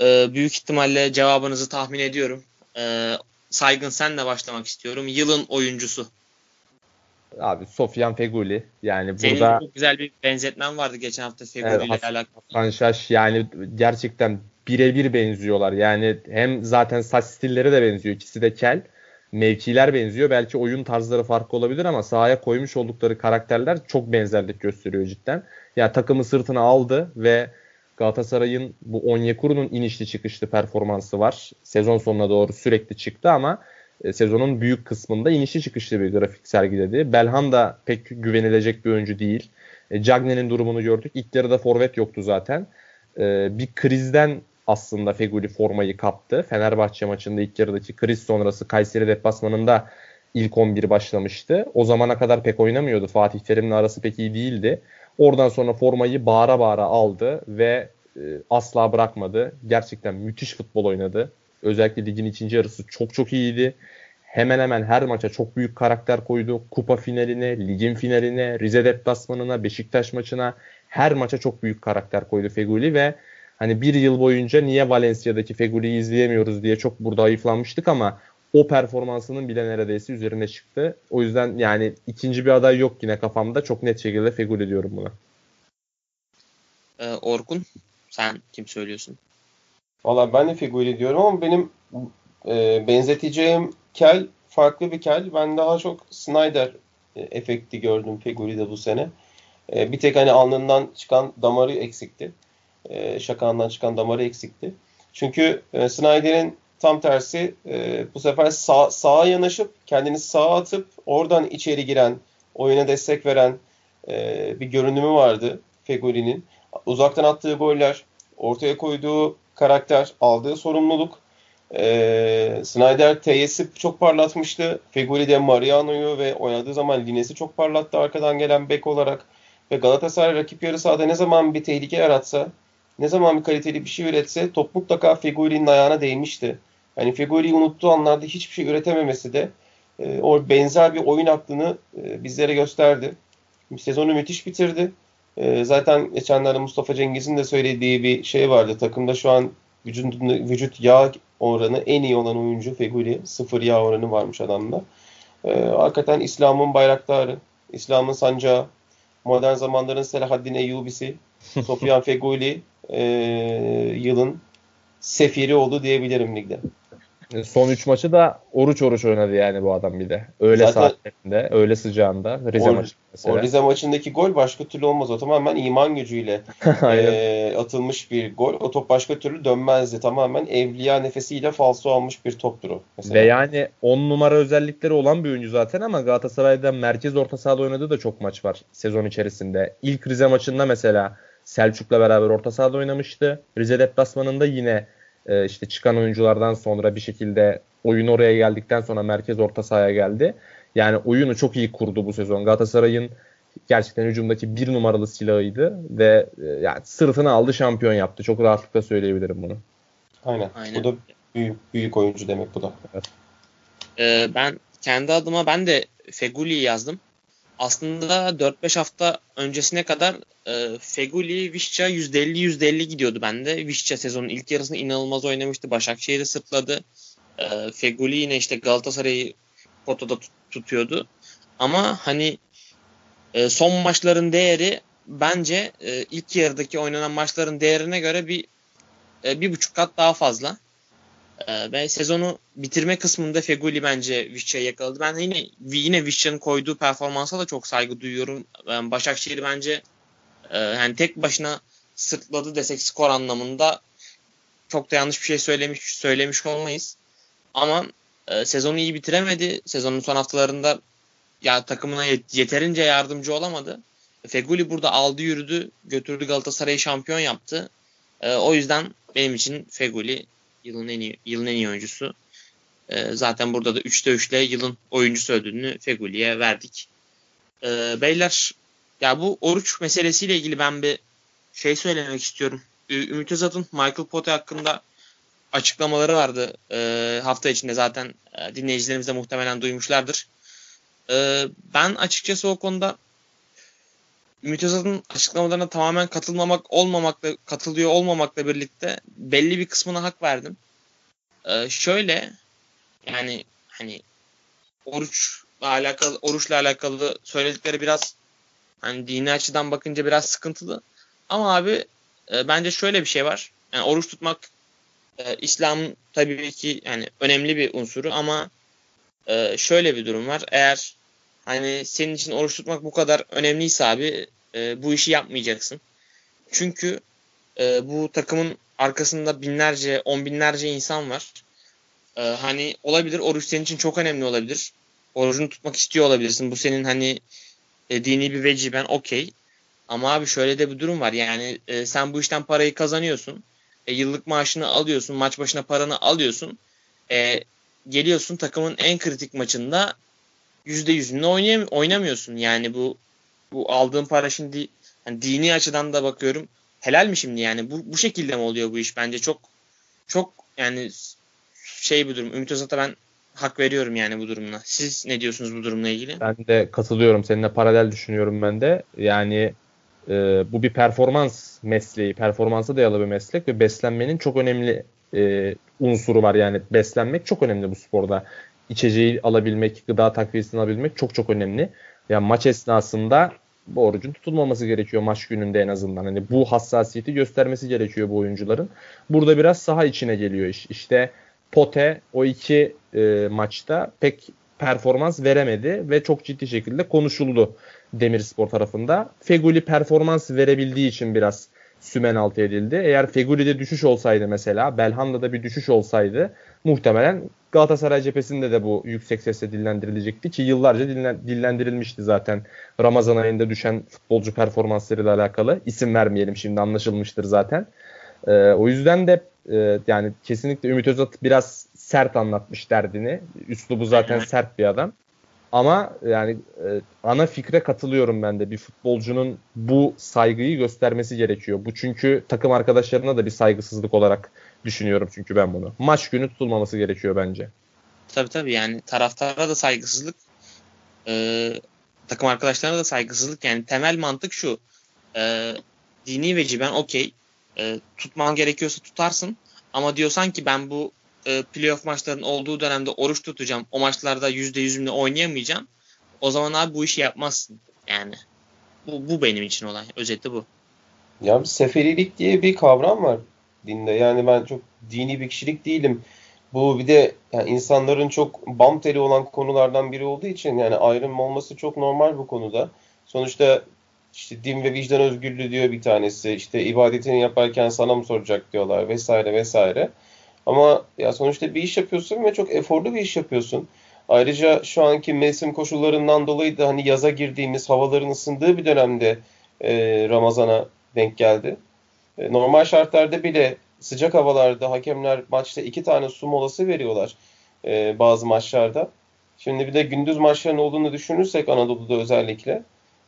e, büyük ihtimalle cevabınızı tahmin ediyorum. Ee, Saygın senle başlamak istiyorum. Yılın oyuncusu. Abi Sofyan Feguli yani Senin burada çok güzel bir benzetmen vardı geçen hafta Feguli Evet, ile alakalı. Hasan Şaş yani gerçekten birebir benziyorlar. Yani hem zaten saç stilleri de benziyor. İkisi de kel mevkiler benziyor. Belki oyun tarzları farklı olabilir ama sahaya koymuş oldukları karakterler çok benzerlik gösteriyor cidden. Ya takımı sırtına aldı ve Galatasaray'ın bu Onyekuru'nun inişli çıkışlı performansı var. Sezon sonuna doğru sürekli çıktı ama e, sezonun büyük kısmında inişli çıkışlı bir grafik sergiledi. Belhan da pek güvenilecek bir oyuncu değil. E, Cagney'in durumunu gördük. İlk yarıda forvet yoktu zaten. E, bir krizden aslında Feguli formayı kaptı. Fenerbahçe maçında ilk yarıdaki kriz sonrası Kayseri deplasmanında ilk 11 başlamıştı. O zamana kadar pek oynamıyordu. Fatih Terim'le arası pek iyi değildi. Oradan sonra formayı bağıra bağıra aldı ve e, asla bırakmadı. Gerçekten müthiş futbol oynadı. Özellikle ligin ikinci yarısı çok çok iyiydi. Hemen hemen her maça çok büyük karakter koydu. Kupa finaline, ligin finaline, Rize deplasmanına, Beşiktaş maçına her maça çok büyük karakter koydu Feguli ve hani bir yıl boyunca niye Valencia'daki Feguli'yi izleyemiyoruz diye çok burada ayıflanmıştık ama o performansının bile neredeyse üzerine çıktı. O yüzden yani ikinci bir aday yok yine kafamda. Çok net şekilde Feguli diyorum buna. Ee, Orkun sen kim söylüyorsun? Valla ben de Figuri diyorum ama benim e, benzeteceğim kel farklı bir kel. Ben daha çok Snyder e, efekti gördüm Figuri'de bu sene. E, bir tek hani alnından çıkan damarı eksikti. E, şakağından çıkan damarı eksikti. Çünkü e, Snyder'in tam tersi e, bu sefer sağ, sağa yanaşıp kendini sağa atıp oradan içeri giren, oyuna destek veren e, bir görünümü vardı Fegoli'nin. Uzaktan attığı goller, ortaya koyduğu karakter, aldığı sorumluluk. E, Snyder Teyes'i çok parlatmıştı. Fegoli de Mariano'yu ve oynadığı zaman Lines'i çok parlattı arkadan gelen bek olarak. Ve Galatasaray rakip yarı sahada ne zaman bir tehlike yaratsa, ne zaman bir kaliteli bir şey üretse top mutlaka Fegoli'nin ayağına değmişti. Yani Fegoli'yi unuttuğu anlarda hiçbir şey üretememesi de e, o benzer bir oyun aklını e, bizlere gösterdi. Sezonu müthiş bitirdi. E, zaten geçenlerde Mustafa Cengiz'in de söylediği bir şey vardı. Takımda şu an vücut, vücut yağ oranı en iyi olan oyuncu Feguli. Sıfır yağ oranı varmış adamda. E, hakikaten İslam'ın bayraktarı, İslam'ın sancağı, modern zamanların Selahaddin Eyyubisi, Sofyan Feguli e, yılın sefiri oldu diyebilirim ligde. Son 3 maçı da oruç oruç oynadı yani bu adam bir de. Öyle Zaten- saatlerinde, öyle sıcağında. Rize O- maçı mesela. O Rize maçındaki gol başka türlü olmaz. O tamamen iman gücüyle e, atılmış bir gol. O top başka türlü dönmezdi. Tamamen evliya nefesiyle falso almış bir toptur o. Mesela. Ve yani 10 numara özellikleri olan bir oyuncu zaten ama Galatasaray'da merkez orta sahada oynadığı da çok maç var sezon içerisinde. İlk Rize maçında mesela Selçuk'la beraber orta sahada oynamıştı. Rize deplasmanında yine e, işte çıkan oyunculardan sonra bir şekilde oyun oraya geldikten sonra merkez orta sahaya geldi. Yani oyunu çok iyi kurdu bu sezon. Galatasaray'ın gerçekten hücumdaki bir numaralı silahıydı ve e, yani sırtına aldı şampiyon yaptı. Çok rahatlıkla söyleyebilirim bunu. Aynen. Aynen. Bu da büyük, büyük oyuncu demek bu da. Ee, ben kendi adıma ben de Feguli'yi yazdım. Aslında 4-5 hafta öncesine kadar e, Feguli, Vişça %50-%50 gidiyordu bende. Vişça sezonun ilk yarısında inanılmaz oynamıştı. Başakşehir'i sırtladı. E, Feguli yine işte Galatasaray'ı potada tut- tutuyordu. Ama hani e, son maçların değeri bence e, ilk yarıdaki oynanan maçların değerine göre bir e, bir buçuk kat daha fazla. Ee, ve sezonu bitirme kısmında Feguli bence Vişça'yı yakaladı. Ben yine yine Vişça'nın koyduğu performansa da çok saygı duyuyorum. Ben Başakşehir bence e, yani tek başına sırtladı desek skor anlamında çok da yanlış bir şey söylemiş söylemiş olmayız. Ama e, sezonu iyi bitiremedi. Sezonun son haftalarında ya takımına yet- yeterince yardımcı olamadı. Feguli burada aldı yürüdü, götürdü Galatasaray'ı şampiyon yaptı. E, o yüzden benim için Feguli yılın en iyi, yılın en iyi oyuncusu. Ee, zaten burada da 3'te 3'le yılın oyuncusu ödülünü Feguli'ye verdik. Ee, beyler ya bu oruç meselesiyle ilgili ben bir şey söylemek istiyorum. Ümit Özat'ın Michael Pote hakkında açıklamaları vardı ee, hafta içinde zaten e, dinleyicilerimiz de muhtemelen duymuşlardır. Ee, ben açıkçası o konuda Ümit açıklamalarına tamamen katılmamak olmamakla katılıyor olmamakla birlikte belli bir kısmına hak verdim. Ee, şöyle yani hani oruçla alakalı oruçla alakalı söyledikleri biraz hani dini açıdan bakınca biraz sıkıntılı. Ama abi e, bence şöyle bir şey var. Yani oruç tutmak e, İslam'ın tabii ki yani önemli bir unsuru ama e, şöyle bir durum var. Eğer hani senin için oruç tutmak bu kadar önemliyse abi e, bu işi yapmayacaksın. Çünkü e, bu takımın arkasında binlerce, on binlerce insan var. E, hani olabilir oruç senin için çok önemli olabilir. Orucunu tutmak istiyor olabilirsin. Bu senin hani e, dini bir veci ben okey. Ama abi şöyle de bir durum var. Yani e, sen bu işten parayı kazanıyorsun. E, yıllık maaşını alıyorsun. Maç başına paranı alıyorsun. E, geliyorsun takımın en kritik maçında %100'ünle oynayam oynamıyorsun. Yani bu bu aldığın para şimdi hani dini açıdan da bakıyorum. Helal mi şimdi yani? Bu, bu şekilde mi oluyor bu iş? Bence çok çok yani şey bir durum. Ümit Özat'a ben hak veriyorum yani bu durumla. Siz ne diyorsunuz bu durumla ilgili? Ben de katılıyorum. Seninle paralel düşünüyorum ben de. Yani e, bu bir performans mesleği. Performansa dayalı bir meslek ve beslenmenin çok önemli e, unsuru var. Yani beslenmek çok önemli bu sporda. İçeceği alabilmek, gıda takviyesini alabilmek çok çok önemli. Yani maç esnasında bu orucun tutulmaması gerekiyor maç gününde en azından. Hani bu hassasiyeti göstermesi gerekiyor bu oyuncuların. Burada biraz saha içine geliyor iş. İşte Pote o iki e, maçta pek performans veremedi ve çok ciddi şekilde konuşuldu Demirspor tarafında. Feguli performans verebildiği için biraz sümen altı edildi. Eğer Feguli'de düşüş olsaydı mesela, Belhanda'da bir düşüş olsaydı muhtemelen Galatasaray cephesinde de bu yüksek sesle dillendirilecekti ki yıllarca dillen, dillendirilmişti zaten Ramazan ayında düşen futbolcu performanslarıyla alakalı. İsim vermeyelim şimdi anlaşılmıştır zaten. Ee, o yüzden de e, yani kesinlikle Ümit Özat biraz sert anlatmış derdini. Üslubu zaten sert bir adam. Ama yani e, ana fikre katılıyorum ben de. Bir futbolcunun bu saygıyı göstermesi gerekiyor. Bu çünkü takım arkadaşlarına da bir saygısızlık olarak düşünüyorum çünkü ben bunu. Maç günü tutulmaması gerekiyor bence. Tabii tabii. Yani taraftara da saygısızlık e, takım arkadaşlarına da saygısızlık. Yani temel mantık şu e, dini veci ben okey e, tutman gerekiyorsa tutarsın. Ama diyorsan ki ben bu e, playoff maçların olduğu dönemde oruç tutacağım o maçlarda %100'ümle oynayamayacağım. O zaman abi bu işi yapmazsın. Yani bu, bu benim için olay. Özeti bu. Ya bir seferilik diye bir kavram var dinde. Yani ben çok dini bir kişilik değilim. Bu bir de yani insanların çok bam teli olan konulardan biri olduğu için yani ayrım olması çok normal bu konuda. Sonuçta işte din ve vicdan özgürlüğü diyor bir tanesi. İşte ibadetini yaparken sana mı soracak diyorlar vesaire vesaire. Ama ya sonuçta bir iş yapıyorsun ve çok eforlu bir iş yapıyorsun. Ayrıca şu anki mevsim koşullarından dolayı da hani yaza girdiğimiz havaların ısındığı bir dönemde e, Ramazan'a denk geldi. E, normal şartlarda bile sıcak havalarda hakemler maçta iki tane su molası veriyorlar e, bazı maçlarda. Şimdi bir de gündüz maçların olduğunu düşünürsek Anadolu'da özellikle.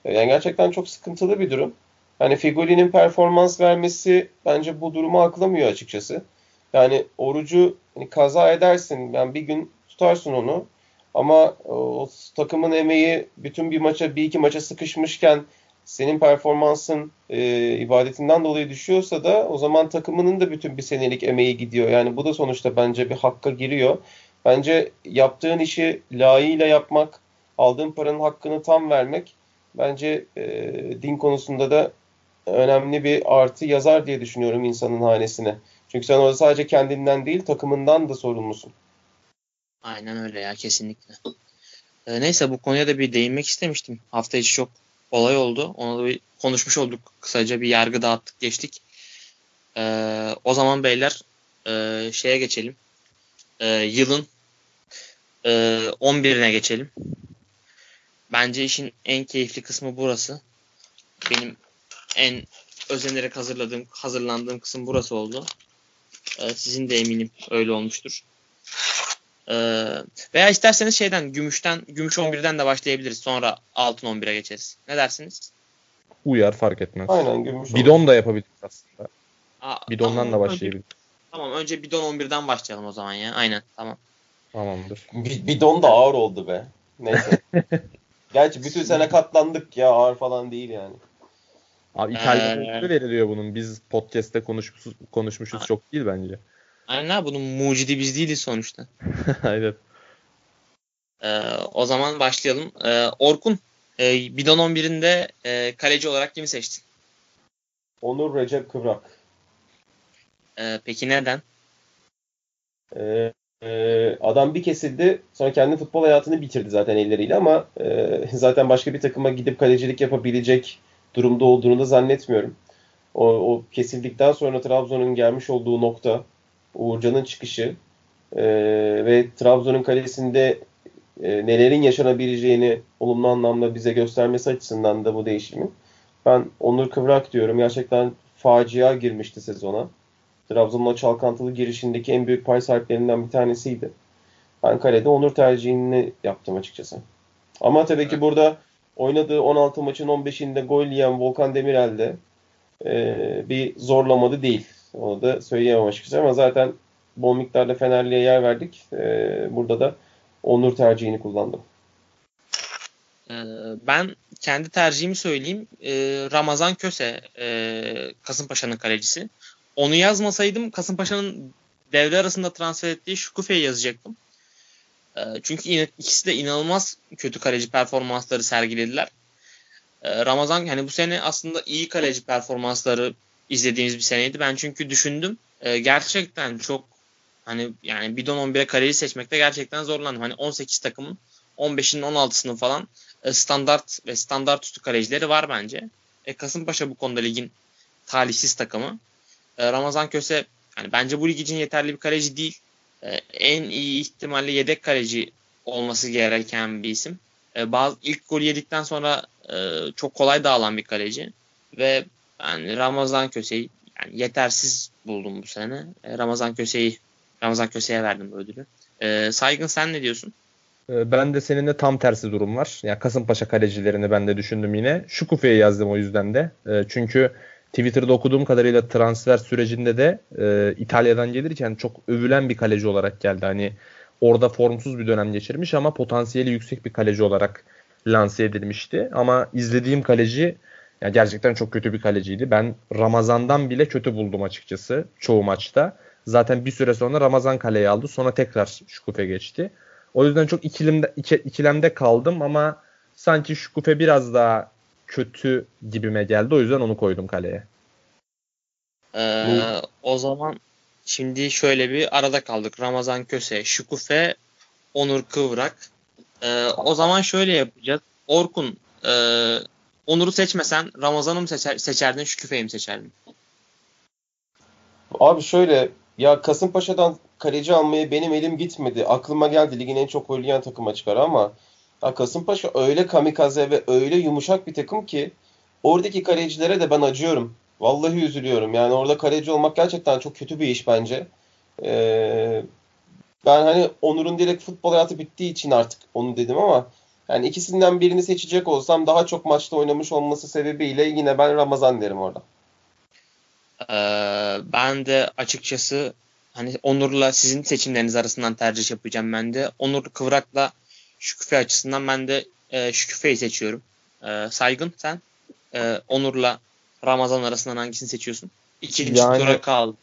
E, yani gerçekten çok sıkıntılı bir durum. Hani Figoli'nin performans vermesi bence bu durumu aklamıyor açıkçası. Yani orucu hani kaza edersin. Yani bir gün tutarsın onu. Ama o takımın emeği bütün bir maça, bir iki maça sıkışmışken senin performansın e, ibadetinden dolayı düşüyorsa da o zaman takımının da bütün bir senelik emeği gidiyor. Yani bu da sonuçta bence bir hakka giriyor. Bence yaptığın işi layığıyla yapmak, aldığın paranın hakkını tam vermek bence e, din konusunda da önemli bir artı yazar diye düşünüyorum insanın hanesine. Çünkü sen orada sadece kendinden değil takımından da sorumlusun. Aynen öyle ya kesinlikle. Ee, neyse bu konuya da bir değinmek istemiştim. Hafta içi çok olay oldu. Onu da bir konuşmuş olduk. Kısaca bir yargı dağıttık geçtik. Ee, o zaman beyler e, şeye geçelim. E, yılın e, 11'ine geçelim. Bence işin en keyifli kısmı burası. Benim en özenerek hazırladığım, hazırlandığım kısım burası oldu. Ee, sizin de eminim öyle olmuştur. Ee, veya isterseniz şeyden gümüşten gümüş 11'den de başlayabiliriz. Sonra altın 11'e geçeriz. Ne dersiniz? Uyar fark etmez. Aynen gümüş. Bidon da yapabiliriz aslında. Aa, Bidondan tamam, da önce- başlayabiliriz. Tamam önce bidon 11'den başlayalım o zaman ya. Aynen tamam. Tamamdır. Bi- Bidon da ağır oldu be. Neyse. Gerçi bütün sene katlandık ya ağır falan değil yani. Abi İtalyan Ee, ee... veriliyor bunun. Biz podcast'te konuşmuşuz, konuşmuşuz çok değil bence. Aynen abi bunun mucidi biz değiliz sonuçta. Aynen. Ee, o zaman başlayalım. Ee, Orkun e, bidon 11'inde e, kaleci olarak kimi seçtin? Onur Recep Kıvrak. Ee, peki neden? Ee, Ee, adam bir kesildi sonra kendi futbol hayatını bitirdi zaten elleriyle ama e, zaten başka bir takıma gidip kalecilik yapabilecek durumda olduğunu da zannetmiyorum. O, o kesildikten sonra Trabzon'un gelmiş olduğu nokta, Uğurcan'ın çıkışı e, ve Trabzon'un kalesinde e, nelerin yaşanabileceğini olumlu anlamda bize göstermesi açısından da bu değişimin. Ben Onur Kıvrak diyorum. Gerçekten facia girmişti sezona. Trabzon'un o çalkantılı girişindeki en büyük pay sahiplerinden bir tanesiydi. Ben kalede Onur tercihini yaptım açıkçası. Ama tabii ki burada oynadığı 16 maçın 15'inde gol yiyen Volkan Demirel de e, bir zorlamadı değil. Onu da söyleyemem açıkçası ama zaten bol miktarda Fenerli'ye yer verdik. E, burada da Onur tercihini kullandım. Ee, ben kendi tercihimi söyleyeyim. Ee, Ramazan Köse e, Kasımpaşa'nın kalecisi. Onu yazmasaydım Kasımpaşa'nın devre arasında transfer ettiği Şukufe'yi yazacaktım. Ee, çünkü ikisi de inanılmaz kötü kaleci performansları sergilediler. Ramazan hani bu sene aslında iyi kaleci performansları izlediğimiz bir seneydi. Ben çünkü düşündüm. gerçekten çok hani yani bidon 11'e kaleci seçmekte gerçekten zorlandım. Hani 18 takımın 15'inin 16'sının falan e, standart ve standart üstü kalecileri var bence. E, Kasımpaşa bu konuda ligin talihsiz takımı. E, Ramazan Köse yani bence bu lig için yeterli bir kaleci değil. E, en iyi ihtimalle yedek kaleci olması gereken bir isim. E, bazı ilk golü yedikten sonra e, çok kolay dağılan bir kaleci ve ben Ramazan Köse'yi yani yetersiz buldum bu sene. E, Ramazan Köse'yi Ramazan Köse'ye verdim bu ödülü. E, Saygın sen ne diyorsun? Ee, ben de seninle tam tersi durum var. Yani Kasımpaşa kalecilerini ben de düşündüm yine. Şu kufeyi yazdım o yüzden de. Ee, çünkü Twitter'da okuduğum kadarıyla transfer sürecinde de e, İtalya'dan gelirken çok övülen bir kaleci olarak geldi. Hani orada formsuz bir dönem geçirmiş ama potansiyeli yüksek bir kaleci olarak lanse edilmişti. Ama izlediğim kaleci yani gerçekten çok kötü bir kaleciydi. Ben Ramazan'dan bile kötü buldum açıkçası çoğu maçta. Zaten bir süre sonra Ramazan kaleyi aldı. Sonra tekrar Şukufe geçti. O yüzden çok ikilimde, iki, ikilemde kaldım ama sanki Şukufe biraz daha kötü gibime geldi. O yüzden onu koydum kaleye. Ee, o zaman şimdi şöyle bir arada kaldık. Ramazan Köse, Şukufe, Onur Kıvrak. Ee, o zaman şöyle yapacağız. Orkun, e, Onur'u seçmesen Ramazan'ı mı seçer, seçerdin, Şükufe'yi mi seçerdin? Abi şöyle ya Kasımpaşa'dan kaleci almaya benim elim gitmedi. Aklıma geldi ligin en çok yiyen takıma çıkar ama ya Kasımpaşa öyle kamikaze ve öyle yumuşak bir takım ki oradaki kalecilere de ben acıyorum. Vallahi üzülüyorum. Yani orada kaleci olmak gerçekten çok kötü bir iş bence. Ee, ben hani Onur'un direkt futbol hayatı bittiği için artık onu dedim ama yani ikisinden birini seçecek olsam daha çok maçta oynamış olması sebebiyle yine ben Ramazan derim orada. Ee, ben de açıkçası hani Onur'la sizin seçimleriniz arasından tercih yapacağım ben de. Onur Kıvrak'la Şüküfe açısından ben de e, Şüküfe'yi seçiyorum. E, saygın sen e, Onur'la Ramazan arasından hangisini seçiyorsun? İkinci yani, tura kaldı.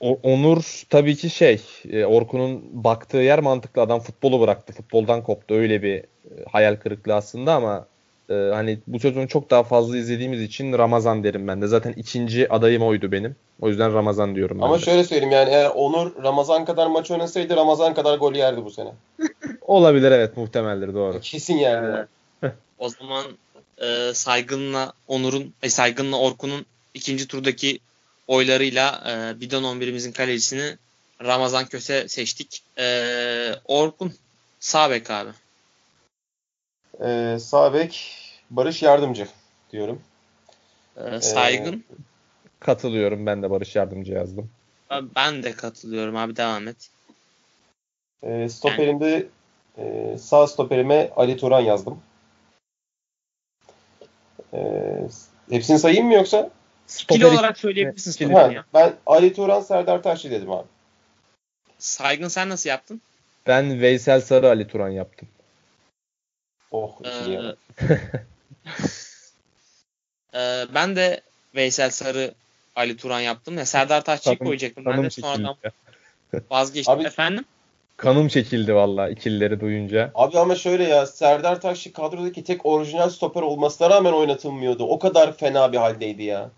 Onur tabii ki şey e, Orkun'un baktığı yer mantıklı adam futbolu bıraktı futboldan koptu öyle bir e, hayal kırıklığı aslında ama e, hani bu sezonu çok daha fazla izlediğimiz için Ramazan derim ben de. Zaten ikinci adayım oydu benim. O yüzden Ramazan diyorum Ama ben de. şöyle söyleyeyim yani eğer Onur Ramazan kadar maç oynasaydı Ramazan kadar gol yerdi bu sene. Olabilir evet muhtemeldir doğru. Kesin yerdi. o zaman e, Saygın'la Onur'un, e, Saygın'la Orkun'un ikinci turdaki oylarıyla e, Bidon 11'imizin kalecisini Ramazan Köse seçtik. E, Orkun sağ bek abi. Ee, sağ bek Barış Yardımcı diyorum. Ee, saygın. Ee, katılıyorum. Ben de Barış Yardımcı yazdım. Ben de katılıyorum abi. Devam et. Ee, stoperimde e, sağ stoperime Ali Turan yazdım. Ee, hepsini sayayım mı yoksa? İkili olarak söyleyebilirsin. Ha, ben Ali Turan Serdar Taşçı dedim abi. Saygın sen nasıl yaptın? Ben Veysel Sarı Ali Turan yaptım. Oh iyi ee, ee, ben de Veysel Sarı Ali Turan yaptım. Ya Serdar Taşçı'yı koyacaktım. Ben de sonradan vazgeçtim. Abi, Efendim? Kanım çekildi valla ikilileri duyunca. Abi ama şöyle ya Serdar Taşçı kadrodaki tek orijinal stoper olmasına rağmen oynatılmıyordu. O kadar fena bir haldeydi ya.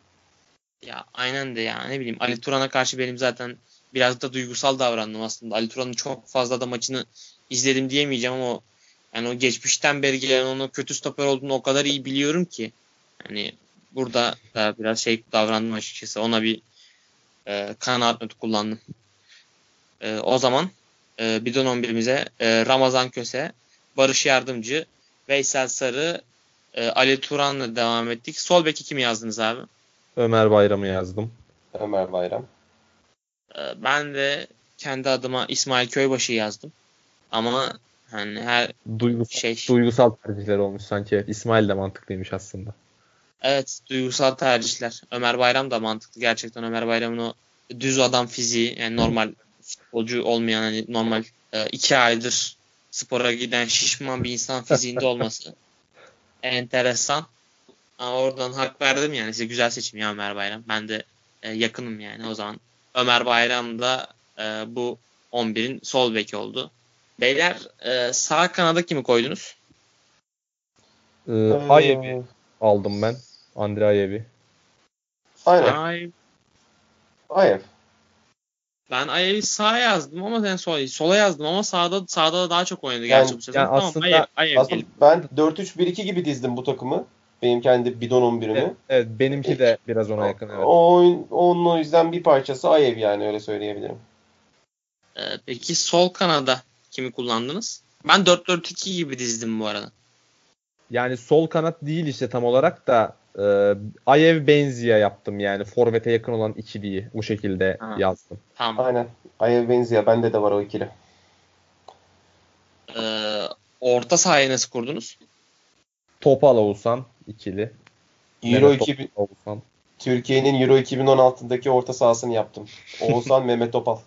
Ya aynen de ya ne bileyim Ali Turan'a karşı benim zaten biraz da duygusal davrandım aslında. Ali Turan'ın çok fazla da maçını izledim diyemeyeceğim ama yani o geçmişten beri gelen onun kötü stoper olduğunu o kadar iyi biliyorum ki. Yani burada da biraz şey davrandım açıkçası. Ona bir e, kanaat notu kullandım. E, o zaman e, bidon 11'imize e, Ramazan Köse, Barış Yardımcı, Veysel Sarı, e, Ali Turan'la devam ettik. Sol beki kimi yazdınız abi? Ömer Bayram'ı yazdım. Ömer Bayram. E, ben de kendi adıma İsmail Köybaşı yazdım. Ama hani her Duygusal, şey duygusal tercihler olmuş sanki. İsmail de mantıklıymış aslında. evet duygusal tercihler. Ömer Bayram da mantıklı. Gerçekten Ömer Bayram'ın o düz adam fiziği yani normal futbolcu olmayan hani normal e, iki aydır spora giden şişman bir insan fiziğinde olması enteresan. Ama oradan hak verdim yani. Size güzel seçim ya Ömer Bayram. Ben de e, yakınım yani o zaman. Ömer Bayram da e, bu 11'in sol beki oldu. Beyler e, sağ kanada kimi koydunuz? Ee, Ayevi aldım ben. Andre Ayevi. Aynen. Ay, Ayev. ben Ayev'i sağa yazdım ama sen sol, sola yazdım ama sağda sağda da daha çok oynadı Yani- gerçi bu sezon. yani Tamam, aslında- Ayev, Ayev Aslında ben 4-3-1-2 gibi dizdim bu takımı. Benim kendi bidon 11'imi. Evet, evet, benimki de biraz ona yakın. Evet. O oyun, onun o yüzden bir parçası Ayev yani öyle söyleyebilirim. Ee, peki sol kanada kimi kullandınız? Ben 4-4-2 gibi dizdim bu arada. Yani sol kanat değil işte tam olarak da e, Ayev Benzia yaptım yani. Forvet'e yakın olan ikiliyi bu şekilde Ha. yazdım. Tamam. Aynen. Ayev Benzia. Bende de var o ikili. Ee, orta sahayı nasıl kurdunuz? Topal Oğuzhan ikili. Euro Mehmet 2000, Topal Oğuzhan. Türkiye'nin Euro 2016'daki orta sahasını yaptım. Oğuzhan, Mehmet Topal.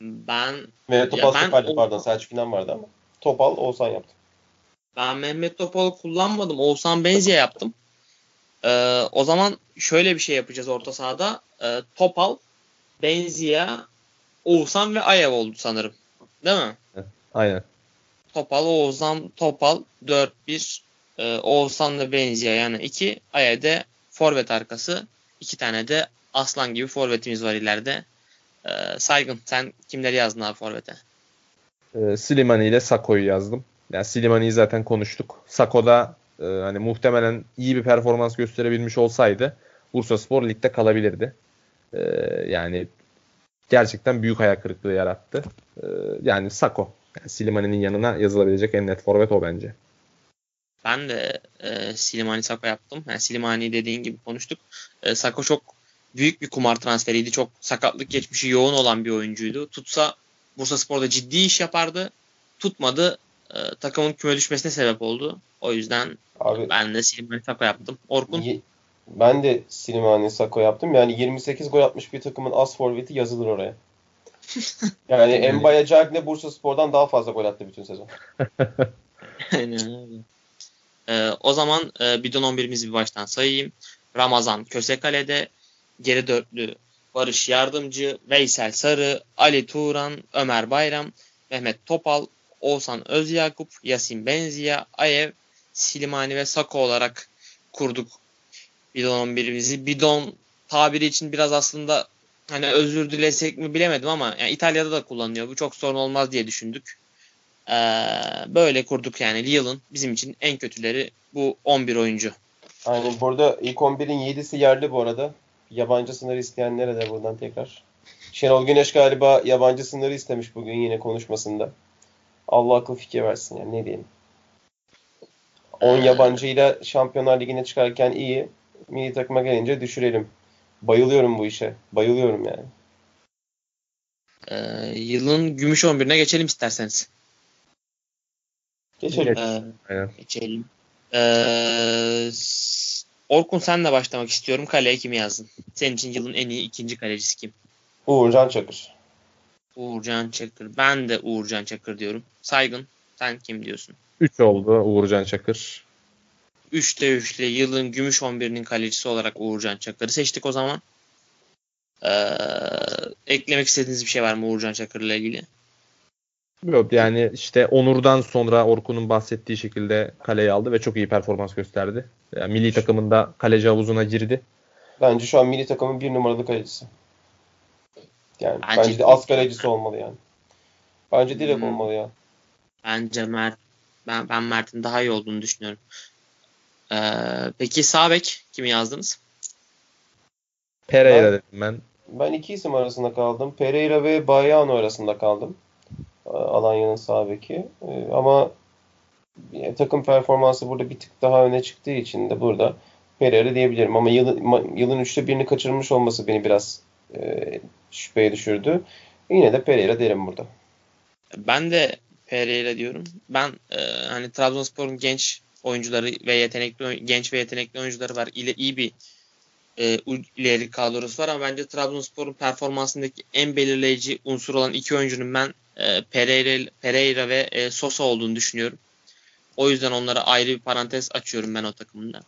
Ben Mehmet Ya Topal ben stoperdi o- pardon. Selçuk İnan vardı ama. Topal, Oğuzhan yaptım. ben Mehmet Topal'ı kullanmadım. Oğuzhan Benzi'ye yaptım. Ee, o zaman şöyle bir şey yapacağız orta sahada. Ee, Topal, Benzia, Oğuzhan ve Ayev oldu sanırım. Değil mi? Aynen. Topal, Oğuzhan, Topal 4-1. Ee, Oğuzhan'la Benzia yani 2. Ayev'de forvet arkası. 2 tane de aslan gibi forvetimiz var ileride. Ee, Saygın sen kimleri yazdın abi forvete? E, Slimani ile Sako'yu yazdım. Yani Slimani'yi zaten konuştuk. Sako da e, hani muhtemelen iyi bir performans gösterebilmiş olsaydı Bursaspor ligde kalabilirdi. E, yani gerçekten büyük hayal kırıklığı yarattı. E, yani Sako. Yani Slimani'nin yanına yazılabilecek en net forvet o bence. Ben de e, Slimani Sako yaptım. Yani Slimani dediğin gibi konuştuk. E, Sako çok büyük bir kumar transferiydi. Çok sakatlık geçmişi yoğun olan bir oyuncuydu. Tutsa Bursa Spor'da ciddi iş yapardı. Tutmadı. E, takımın küme düşmesine sebep oldu. O yüzden Abi ben de Slimani Sako yaptım. Orkun Ye- Ben de Slimani Sako yaptım. Yani 28 gol atmış bir takımın as forveti yazılır oraya. Yani Embaya Cagne Bursa Spor'dan daha fazla gol attı bütün sezon. Aynen öyle. Ee, o zaman e, bidon 11'imizi bir baştan sayayım. Ramazan Kösekale'de, geri dörtlü Barış Yardımcı, Veysel Sarı, Ali Turan, Ömer Bayram, Mehmet Topal, Oğuzhan Özyakup, Yasin Benziya, Ayev, Silimani ve Sako olarak kurduk bidon 11'imizi. Bidon tabiri için biraz aslında hani özür dilesek mi bilemedim ama yani İtalya'da da kullanılıyor. Bu çok sorun olmaz diye düşündük. Ee, böyle kurduk yani Lille'ın bizim için en kötüleri bu 11 oyuncu. Aynen burada ilk 11'in 7'si yerli bu arada. Yabancı sınırı isteyenlere de buradan tekrar. Şenol Güneş galiba yabancı sınırı istemiş bugün yine konuşmasında. Allah akıl fikir versin yani ne diyelim. 10 yabancıyla Şampiyonlar Ligi'ne çıkarken iyi. Milli takıma gelince düşürelim. Bayılıyorum bu işe. Bayılıyorum yani. Ee, yılın gümüş 11'ine geçelim isterseniz. Geçelim. Geç. Ee, Aynen. geçelim. Ee, Orkun senle başlamak istiyorum. Kaleye kimi yazdın? Senin için yılın en iyi ikinci kalecisi kim? Uğurcan Çakır. Uğurcan Çakır. Ben de Uğurcan Çakır diyorum. Saygın sen kim diyorsun? 3 oldu Uğurcan Çakır. 3'te 3'te yılın gümüş 11'inin kalecisi olarak Uğurcan Çakır'ı seçtik o zaman. Ee, eklemek istediğiniz bir şey var mı Uğurcan Çakır'la ilgili? Yok yani işte Onur'dan sonra Orkun'un bahsettiği şekilde kaleyi aldı ve çok iyi performans gösterdi. Yani milli takımında kaleci havuzuna girdi. Bence şu an milli takımın bir numaralı kalecisi. Yani Bence bence, de az kalecisi olmalı yani. Bence direkt Hmm. olmalı ya. Bence Mert ben, ben Mert'in daha iyi olduğunu düşünüyorum. Ee, peki sağ bek kimi yazdınız? Pereira Ben- dedim ben. Ben iki isim arasında kaldım. Pereira ve Bayano arasında kaldım. Alanya'nın sağ beki. Ee, Ama e, takım performansı burada bir tık daha öne çıktığı için de burada Pereira diyebilirim. Ama yılın, yılın üçte birini kaçırmış olması beni biraz e, şüpheye düşürdü. Yine de Pereira derim burada. Ben de Pereira diyorum. Ben e, hani Trabzonspor'un genç oyuncuları ve yetenekli genç ve yetenekli oyuncuları var. İle iyi bir e, ileri kadrosu var ama bence Trabzonspor'un performansındaki en belirleyici unsur olan iki oyuncunun ben e, Pereira, Pereira ve e, Sosa olduğunu düşünüyorum. O yüzden onlara ayrı bir parantez açıyorum ben o takımda.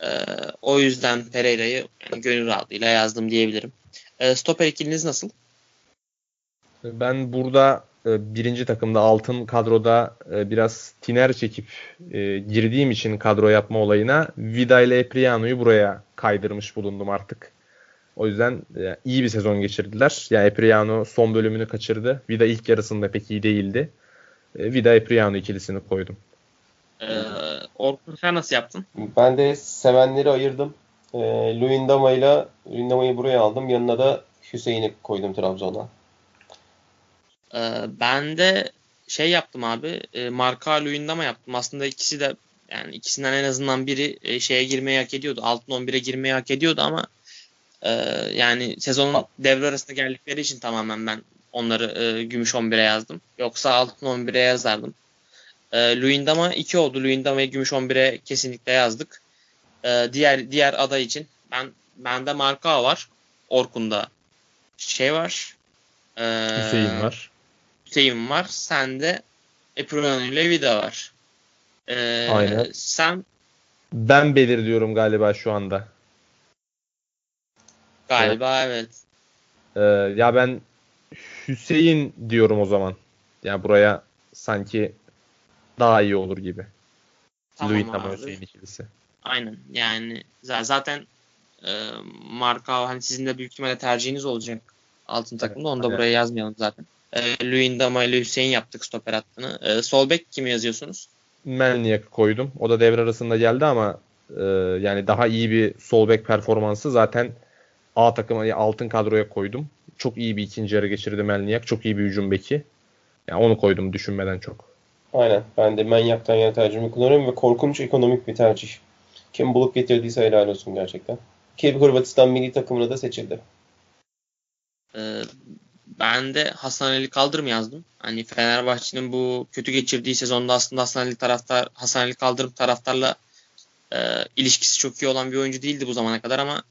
E, o yüzden Pereira'yı yani gönül rahatlığıyla yazdım diyebilirim. E, stoper ikiliniz nasıl? Ben burada e, birinci takımda altın kadroda e, biraz tiner çekip e, girdiğim için kadro yapma olayına Vida ile Epriano'yu buraya kaydırmış bulundum artık. O yüzden e, iyi bir sezon geçirdiler. Yani Epriano son bölümünü kaçırdı. Vida ilk yarısında pek iyi değildi. E, Vida Epriano ikilisini koydum. E, Orkun sen nasıl yaptın? Ben de sevenleri ayırdım. E, Luyendama ile Luyendama'yı buraya aldım. Yanına da Hüseyin'i koydum Trabzon'a. Ee, ben de şey yaptım abi. E, Marka Luyendama yaptım. Aslında ikisi de yani ikisinden en azından biri e, şeye girmeyi hak ediyordu. Altın 11'e girmeyi hak ediyordu ama e, yani sezonun devre arasında geldikleri için tamamen ben onları e, gümüş 11'e yazdım. Yoksa altın 11'e yazardım. E, Luyendama 2 oldu. Luyendama'yı gümüş 11'e kesinlikle yazdık. E, diğer diğer aday için ben bende Marka var. Orkun'da şey var. E, Hüseyin var. Hüseyin var. Sende Epriano ile Vida var. Ee, Aynen. Sen Ben belirliyorum galiba şu anda. Galiba evet. Ee, ya ben Hüseyin diyorum o zaman. Yani buraya sanki daha iyi olur gibi. Tamam Luyendama abi. Hüseyin ikilisi. Aynen. Yani zaten e, marka hani sizin de büyük ihtimalle tercihiniz olacak altın takımda. Onu da evet. buraya yazmayalım zaten. E, Luyendama ile Hüseyin yaptık stoper hattını. E, sol bek kimi yazıyorsunuz? Melniak'ı koydum. O da devre arasında geldi ama e, yani daha iyi bir sol bek performansı zaten A takıma yani altın kadroya koydum. Çok iyi bir ikinci yarı geçirdi Melniak. Çok iyi bir hücum beki. Yani onu koydum düşünmeden çok. Aynen. Ben de Manyak'tan yana tercihimi kullanıyorum ve korkunç ekonomik bir tercih. Kim bulup getirdiyse helal olsun gerçekten. Ki Hırvatistan milli takımına da seçildi. Ee, ben de Hasan Ali Kaldırım yazdım. Hani Fenerbahçe'nin bu kötü geçirdiği sezonda aslında Hasan Ali taraftar Hasan Ali Kaldırım taraftarla e, ilişkisi çok iyi olan bir oyuncu değildi bu zamana kadar ama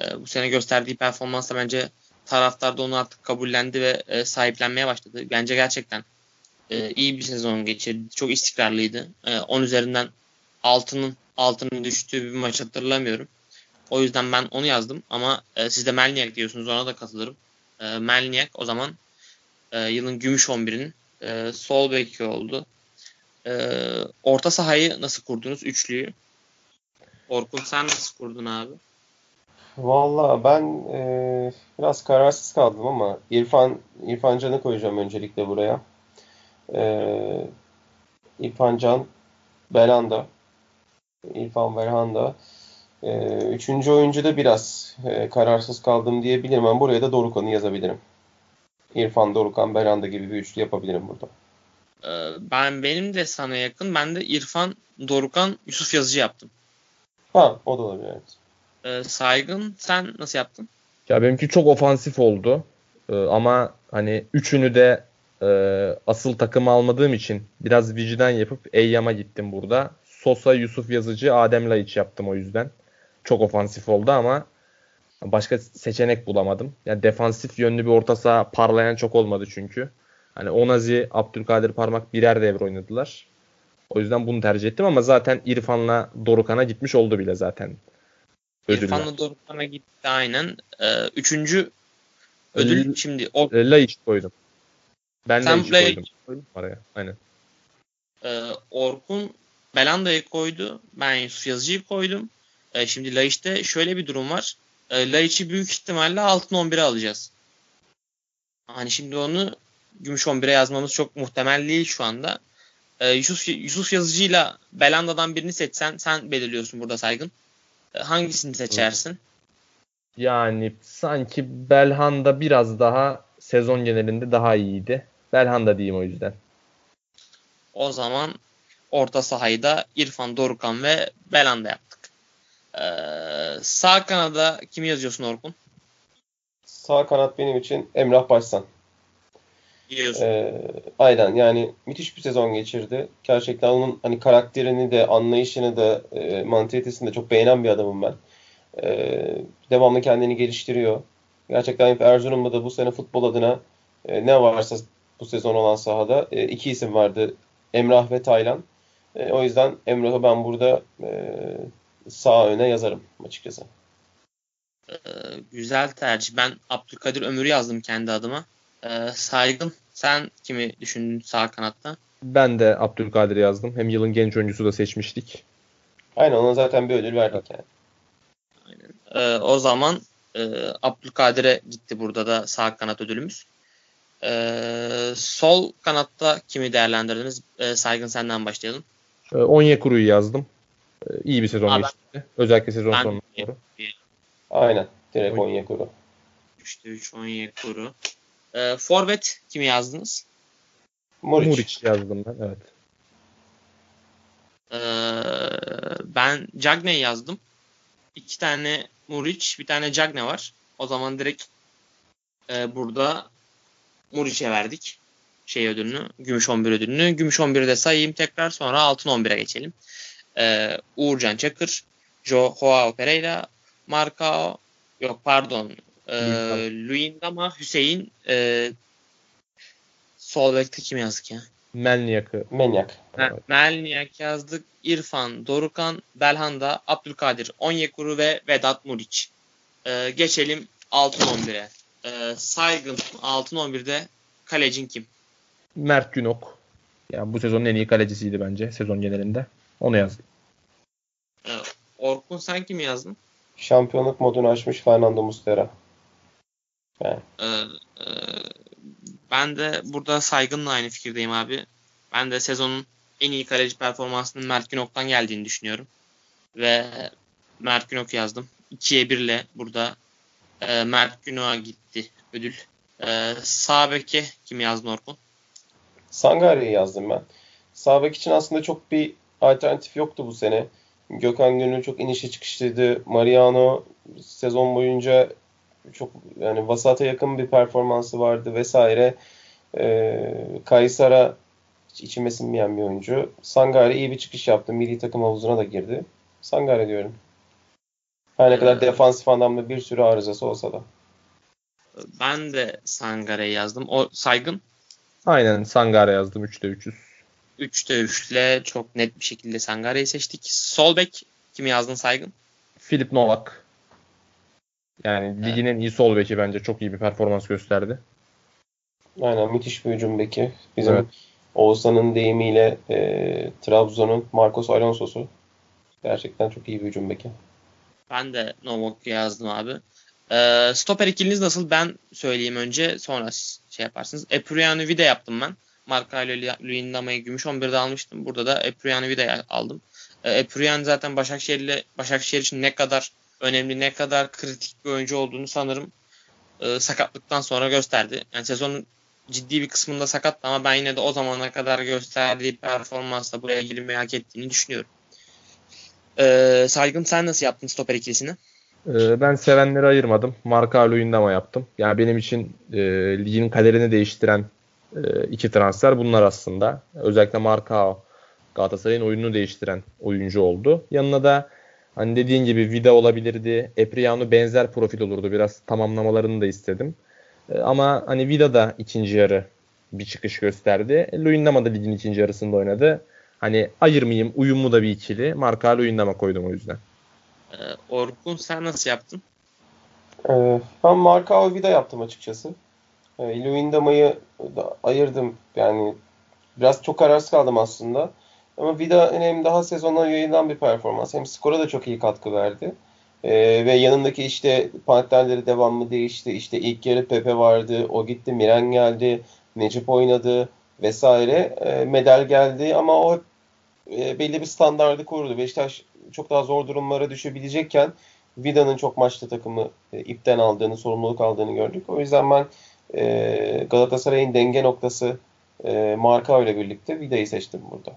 e, bu sene gösterdiği performansla bence taraftar da onu artık kabullendi ve e, sahiplenmeye başladı. Bence gerçekten e, iyi bir sezon geçirdi. Çok istikrarlıydı. E, 10 üzerinden altının altının düştüğü bir maç hatırlamıyorum. O yüzden ben onu yazdım ama e, siz de Melniak diyorsunuz ona da katılırım. E, Melniak o zaman e, yılın gümüş 11'inin e, sol beki oldu. E, orta sahayı nasıl kurdunuz? Üçlüyü. Orkun sen nasıl kurdun abi? Valla ben e, biraz kararsız kaldım ama İrfan İrfan Can'ı koyacağım öncelikle buraya. E, İrfan Can, Belanda, İrfan Belhanda. E, üçüncü oyuncuda biraz e, kararsız kaldım diyebilirim ama buraya da Dorukan'ı yazabilirim. İrfan, Dorukan, Belhanda gibi bir üçlü yapabilirim burada. E, ben benim de sana yakın. Ben de İrfan, Dorukan, Yusuf Yazıcı yaptım. Ha o da olabilir evet. E, Saygın sen nasıl yaptın? Ya benimki çok ofansif oldu. Ee, ama hani üçünü de e, asıl takıma almadığım için biraz vicdan yapıp Eyyam'a gittim burada. Sosa, Yusuf Yazıcı, Adem Laiç yaptım o yüzden. Çok ofansif oldu ama başka seçenek bulamadım. Yani defansif yönlü bir orta saha parlayan çok olmadı çünkü. Hani Onazi, Abdülkadir Parmak birer devre oynadılar. O yüzden bunu tercih ettim ama zaten İrfan'la Dorukan'a gitmiş oldu bile zaten. Ödüller. İrfan'la Dorukan'a gitti aynen. E, üçüncü ödül Ödül- şimdi o Laiç koydum. Ben Sen Laiç koydum koydun. araya. Aynen. Ee, Orkun Belanda'yı koydu. Ben Yusuf Yazıcı'yı koydum. Ee, şimdi Laiç'te şöyle bir durum var. Ee, Laiç'i büyük ihtimalle altın 11'e alacağız. Hani şimdi onu Gümüş 11'e yazmamız çok muhtemel değil şu anda. Ee, Yusuf, Yusuf Yazıcı'yla Belanda'dan birini seçsen sen belirliyorsun burada saygın. Hangisini seçersin? Yani sanki Belhanda biraz daha sezon genelinde daha iyiydi. Belhanda diyeyim o yüzden. O zaman orta sahayı da İrfan Dorukan ve Belanda yaptık. Ee, sağ kanada kimi yazıyorsun Orkun? Sağ kanat benim için Emrah Başsan. Ee, aynen yani müthiş bir sezon geçirdi. Gerçekten onun hani karakterini de anlayışını da e, mantalitesini de çok beğenen bir adamım ben. Ee, devamlı kendini geliştiriyor. Gerçekten Erzurum'da da bu sene futbol adına e, ne varsa bu sezon olan sahada e, iki isim vardı. Emrah ve Taylan. E, o yüzden Emrah'ı ben burada e, sağ öne yazarım açıkçası. Ee, güzel tercih. Ben Abdülkadir Ömür'ü yazdım kendi adıma. Ee, saygın. Sen kimi düşündün sağ kanatta? Ben de Abdülkadir yazdım. Hem yılın genç oyuncusu da seçmiştik. Aynen ona zaten bir ödül verdik yani. Ee, o zaman e, Abdülkadir'e gitti burada da sağ kanat ödülümüz. Ee, sol kanatta kimi değerlendirdiniz? Ee, saygın senden başlayalım. Ee, Onyekuru'yu yazdım. Ee, iyi bir sezon Aa, ben- geçti. Özellikle sezon Ben- sonuna doğru. Aynen. Direkt. Onyekuru. 3'te 3 Onyekuru. Ee, Forvet kimi yazdınız? Muriç. Muriç yazdım ben. Evet. Ee, ben Cagne yazdım. İki tane Muriç, bir tane Cagne var. O zaman direkt e, burada Muriç'e verdik şey ödülünü, Gümüş 11 ödülünü. Gümüş 11'i de sayayım tekrar sonra altın 11'e geçelim. Ee, Uğurcan Çakır, Joao Pereira, Marcao, yok pardon, e, Luindama, Hüseyin, e, sol bekte kim yazdık ya? Melniak'ı Menyak. Me- Melniak yazdık. İrfan, Dorukan, Belhanda, Abdülkadir, Onyekuru ve Vedat Muriç. Ee, geçelim Altın 11'e. Ee, saygın Altın 11'de kalecin kim? Mert Günok. Yani bu sezonun en iyi kalecisiydi bence sezon genelinde. Onu yazdım. Ee, Orkun sen kimi yazdın? Şampiyonluk modunu açmış Fernando Muslera. Ee, e, ben de burada saygınla aynı fikirdeyim abi. Ben de sezonun en iyi kaleci performansının Mert Günok'tan geldiğini düşünüyorum. Ve Mert Günok yazdım. 2'ye 1 ile burada e, Mert Günok'a gitti ödül. E, sağ beke kim yazdın Orkun? Sangare'yi yazdım ben. Sağ bek için aslında çok bir alternatif yoktu bu sene. Gökhan Gönül çok inişe çıkışlıydı. Mariano sezon boyunca çok yani vasata yakın bir performansı vardı vesaire. Ee, Kaysara içime sinmeyen bir oyuncu. Sangare iyi bir çıkış yaptı. Milli takım havuzuna da girdi. Sangare diyorum. Her ne kadar defansif anlamda bir sürü arızası olsa da. Ben de Sangare'yi yazdım. O saygın Aynen Sangare yazdım 3'te 300. 3'te 3 ile çok net bir şekilde Sangare'yi seçtik. Sol bek kimi yazdın saygın? Filip Novak. Yani ligin en iyi sol beki bence çok iyi bir performans gösterdi. Aynen müthiş bir hücum beki. Bizim Evet. Oğuzhan'ın deyimiyle e, Trabzon'un Marcos Alonso'su. Gerçekten çok iyi bir hücum beki. Ben de Novak'ı yazdım abi. Ee, stoper ikiliniz nasıl? Ben söyleyeyim önce sonra şey yaparsınız. Epriano Vida yaptım ben. Marka ile Luyendama'yı gümüş 11'de almıştım. Burada da Epriano Vida'yı aldım. Ee, Epriano zaten Başakşehir ile Başakşehir için ne kadar önemli, ne kadar kritik bir oyuncu olduğunu sanırım e, sakatlıktan sonra gösterdi. Yani sezonun ciddi bir kısmında sakattı ama ben yine de o zamana kadar gösterdiği performansla buraya girmeyi hak ettiğini düşünüyorum. Ee, Saygın sen nasıl yaptın stoper ikilisini? Ee, ben sevenleri ayırmadım. Marka Luyendama yaptım. Yani benim için e, ligin kaderini değiştiren e, iki transfer bunlar aslında. Özellikle Marka Galatasaray'ın oyununu değiştiren oyuncu oldu. Yanına da hani dediğin gibi Vida olabilirdi. Epriano benzer profil olurdu. Biraz tamamlamalarını da istedim. E, ama hani Vida da ikinci yarı bir çıkış gösterdi. Luyendama da ligin ikinci yarısında oynadı. Hani ayırmayayım uyumlu da bir ikili. Marka Luyendama koydum o yüzden. Ee, Orkun sen nasıl yaptın? Ben Marcao Vida yaptım açıkçası. Ee, Luyendama'yı da ayırdım. Yani biraz çok kararsız kaldım aslında. Ama Vida hem daha sezondan yayılan bir performans hem skora da çok iyi katkı verdi. E, ve yanındaki işte partnerleri devamlı değişti. İşte ilk yarı Pepe vardı. O gitti. Miren geldi. Necip oynadı vesaire. E, medal geldi ama o e, belli bir standardı korudu. Beşiktaş çok daha zor durumlara düşebilecekken Vida'nın çok maçta takımı e, ipten aldığını, sorumluluk aldığını gördük. O yüzden ben e, Galatasaray'ın denge noktası e, Marka ile birlikte Vida'yı seçtim burada.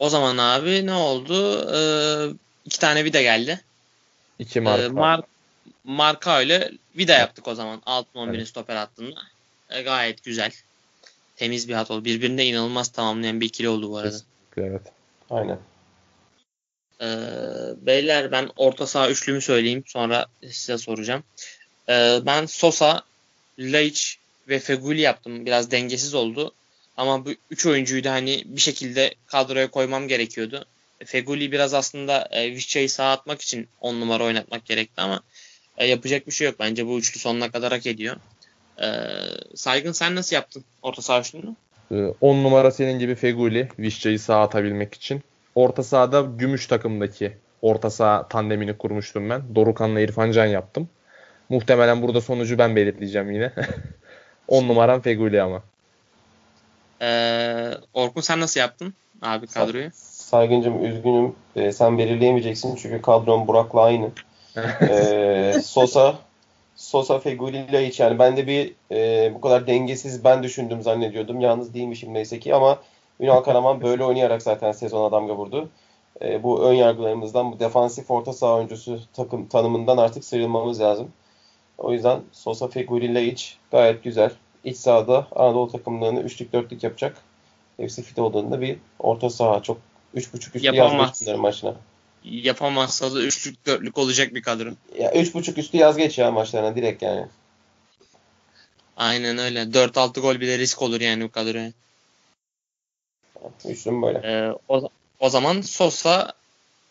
O zaman abi ne oldu? Ee, iki tane vida geldi. İki marka. Ee, Mar marka ile vida yaptık o zaman. Altın 11'in Evet. stoper hattında. E, gayet güzel. Temiz bir hat oldu. Birbirine inanılmaz tamamlayan bir ikili oldu bu arada. Kesinlikle, evet. Aynen. Ee, beyler ben orta saha üçlümü söyleyeyim. Sonra size soracağım. Ee, ben Sosa, Laiç ve Feguli yaptım. Biraz dengesiz oldu. Ama bu üç oyuncuyu da hani bir şekilde kadroya koymam gerekiyordu. Feguli biraz aslında e, Vişça'yı sağa atmak için 10 numara oynatmak gerekti ama e, yapacak bir şey yok. Bence bu üçlü sonuna kadar hak ediyor. Ee, Saygın sen nasıl yaptın orta saha üçlünü? 10 Ee, numara senin gibi Feguli. Vişça'yı sağa atabilmek için. Orta sahada gümüş takımdaki orta saha tandemini kurmuştum ben. Dorukan'la İrfan Can yaptım. Muhtemelen burada sonucu ben belirleyeceğim yine. 10 numaram Feguli ama. Ee, Orkun sen nasıl yaptın abi kadroyu? Saygıncım üzgünüm. E, sen belirleyemeyeceksin çünkü kadron Burak'la aynı. E, Sosa Sosa Feguli Laiç yani ben de bir e, bu kadar dengesiz ben düşündüm zannediyordum. Yalnız değilmişim neyse ki ama Ünal Karaman böyle oynayarak zaten sezona damga vurdu. E, bu ön yargılarımızdan bu defansif orta saha oyuncusu takım tanımından artık sıyrılmamız lazım. O yüzden Sosa Feguli Laiç gayet güzel. İç sahada Anadolu takımlarını üçlük dörtlük yapacak. Hepsi fit olduğunda bir orta saha çok 3.5 üstü Yapamaz. bunların maçına. Yapamazsa da üçlük dörtlük olacak bir kadro. Ya 3.5 üstü yazgeç ya maçlarına direkt yani. Aynen öyle. 4-6 gol bile risk olur yani bu kadroya. Üçlüm böyle. Ee, o, o zaman Sosa,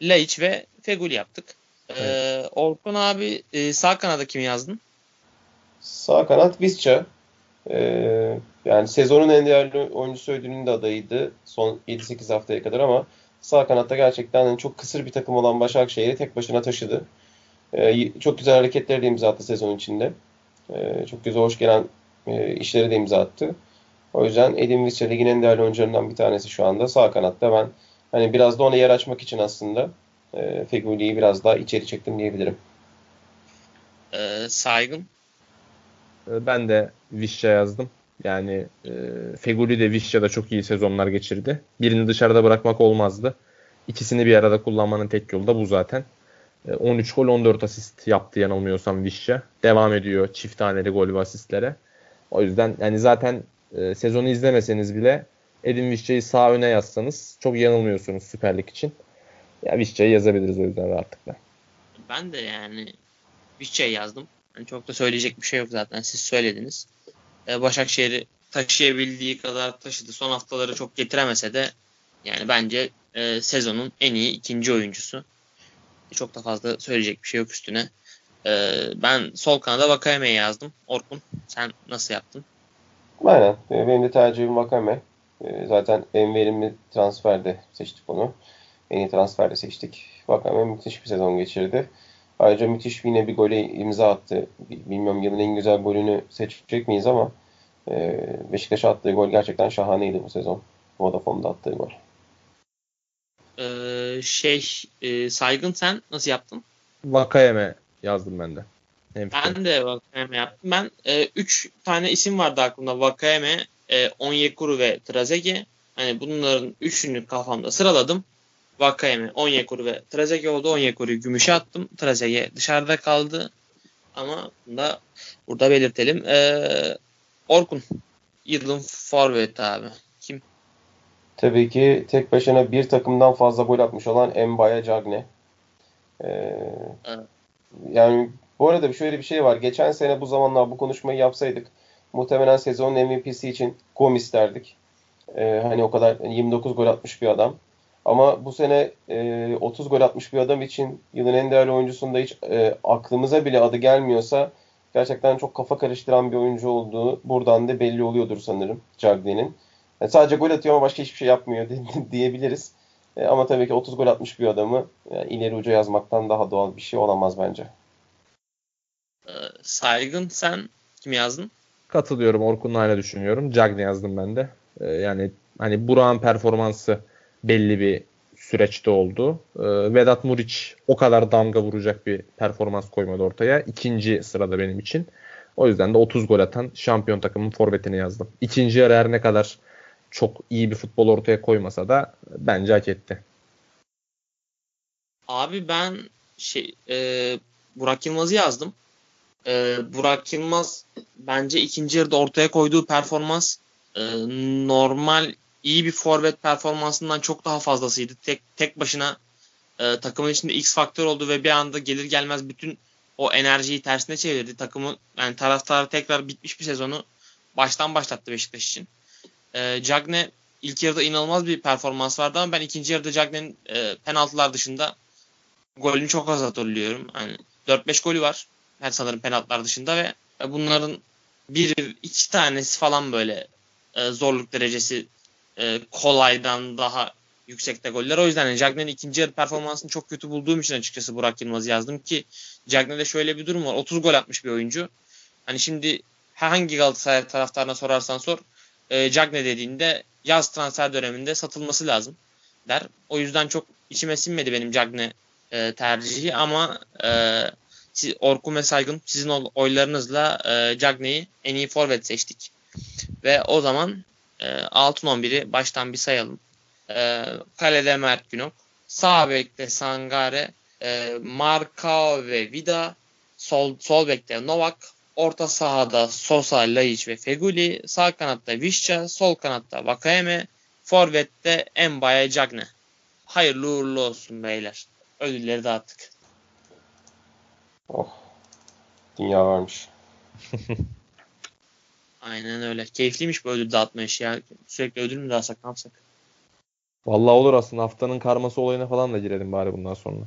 Laiç ve Feguli yaptık. Ee, Orkun abi e, sağ kanada kimi yazdın? Sağ kanat Visca. Ee, yani sezonun en değerli oyuncusu ödülünün de adayıydı son 7-8 haftaya kadar ama sağ kanatta gerçekten hani çok kısır bir takım olan Başakşehir'i tek başına taşıdı. Ee, çok güzel hareketleri de imza attı sezon içinde. Ee, çok güzel hoş gelen e, işleri de imza attı. O yüzden Edin Visca ligin en değerli oyuncularından bir tanesi şu anda. Sağ kanatta ben hani biraz da ona yer açmak için aslında e, Feguli'yi biraz daha içeri çektim diyebilirim. Ee, saygın. Ee, Ben de Vişça yazdım. Yani e, Feguli de Vişça da çok iyi sezonlar geçirdi. Birini dışarıda bırakmak olmazdı. İkisini bir arada kullanmanın tek yolu da bu zaten. E, 13 gol 14 asist yaptı yanılmıyorsam Vişça. Devam ediyor çift taneli gol ve asistlere. O yüzden yani zaten e, sezonu izlemeseniz bile Edin Vişça'yı sağ öne yazsanız çok yanılmıyorsunuz Süper Lig için. Ya Vişça'yı yazabiliriz o yüzden rahatlıkla. Ben de yani şey yazdım. Yani çok da söyleyecek bir şey yok zaten. Siz söylediniz. Ee, Başakşehir'i taşıyabildiği kadar taşıdı. Son haftaları çok getiremese de yani bence e, sezonun en iyi ikinci oyuncusu. Çok da fazla söyleyecek bir şey yok üstüne. Ee, ben sol kanada Vakayeme'yi yazdım. Orkun sen nasıl yaptın? Aynen. Ee, Benim de tercihim Vakame. Ee, Zaten en verimli transferde seçtik onu. En iyi transferde seçtik. Vakame müthiş bir sezon geçirdi. Ayrıca müthiş yine bir gole imza attı. Bilmiyorum yılın en güzel golünü seçecek miyiz ama e, Beşiktaş'a attığı gol gerçekten şahaneydi bu sezon. Vodafone'da attığı gol. Ee, şey e, saygın sen nasıl yaptın? Vakayeme yazdım ben de. Hem Ben de Vakayeme yaptım. Ben 3 tane isim vardı aklımda. Vakayeme, e, Onyekuru ve Trezeguet. Hani bunların üçünü kafamda sıraladım. Vakayeme, Onyekuru ve Trezeguet oldu. Onyekuru'yu gümüşe attım. Trezeguet dışarıda kaldı. Ama da burada belirtelim. Ee, Orkun, yılın forveti abi. Kim? Tabii ki tek başına bir takımdan fazla gol atmış olan Mbaya Cagne. Ee, Evet. yani bu arada şöyle bir şey var. Geçen sene bu zamanlar bu konuşmayı yapsaydık muhtemelen sezonun MVP'si için Gomis derdik. Ee, hani o kadar 29 gol atmış bir adam. Ama bu sene e, 30 gol atmış bir adam için yılın en değerli oyuncusunda hiç e, aklımıza bile adı gelmiyorsa gerçekten çok kafa karıştıran bir oyuncu olduğu buradan da belli oluyordur sanırım Cagne'nin. Yani sadece gol atıyor ama başka hiçbir şey yapmıyor di- diyebiliriz. E, ama tabii ki 30 gol atmış bir adamı yani ileri uca yazmaktan daha doğal bir şey olamaz bence. Ee, Saygın sen kim yazdın? Katılıyorum. Orkun'la aynı düşünüyorum. Cagney yazdım ben de. Ee, yani hani Burak'ın performansı belli bir süreçte oldu. Ee, Vedat Muriç o kadar damga vuracak bir performans koymadı ortaya. İkinci sırada benim için. O yüzden de 30 gol atan şampiyon takımın forvetini yazdım. İkinci yarı her ne kadar çok iyi bir futbol ortaya koymasa da bence hak etti. Abi ben şey e, Burak Yılmaz'ı yazdım. E, Burak Yılmaz bence ikinci yarıda ortaya koyduğu performans e, normal iyi bir forvet performansından çok daha fazlasıydı. Tek tek başına e, takımın içinde X faktör oldu ve bir anda gelir gelmez bütün o enerjiyi tersine çevirdi. Takımı yani taraftarı tekrar bitmiş bir sezonu baştan başlattı Beşiktaş için. E, Cagne ilk yarıda inanılmaz bir performans vardı ama ben ikinci yarıda Cagne'nin e, penaltılar dışında golünü çok az hatırlıyorum. Yani 4-5 golü var. Her sanırım penaltılar dışında ve bunların bir iki tanesi falan böyle e, zorluk derecesi e, kolaydan daha yüksekte goller. O yüzden yani Cagne'nin ikinci yarı performansını çok kötü bulduğum için açıkçası Burak Yılmaz'ı yazdım ki Cagne'de şöyle bir durum var. 30 gol atmış bir oyuncu. Hani şimdi hangi Galatasaray taraftarına sorarsan sor e, Cagne dediğinde yaz transfer döneminde satılması lazım der. O yüzden çok içime sinmedi benim Cagne e, tercihi ama e, siz, Orkun ve Saygın sizin oylarınızla e, Cagne'yi en iyi forvet seçtik. Ve o zaman e, altın 11'i baştan bir sayalım. E, kalede Mert Günok, sağ bekte Sangare, e, Markao ve Vida, sol, sol bekte Novak, orta sahada Sosa, Laiç ve Feguli, sağ kanatta Vişça, sol kanatta Vakayeme, forvette Embaya Cagne. Hayırlı uğurlu olsun beyler. Ödülleri dağıttık. Oh. Dünya varmış. Aynen öyle. Keyifliymiş bu ödül dağıtma işi ya. Sürekli ödül mü dağıtsak ne yapsak? Vallahi olur aslında. Haftanın karması olayına falan da girelim bari bundan sonra.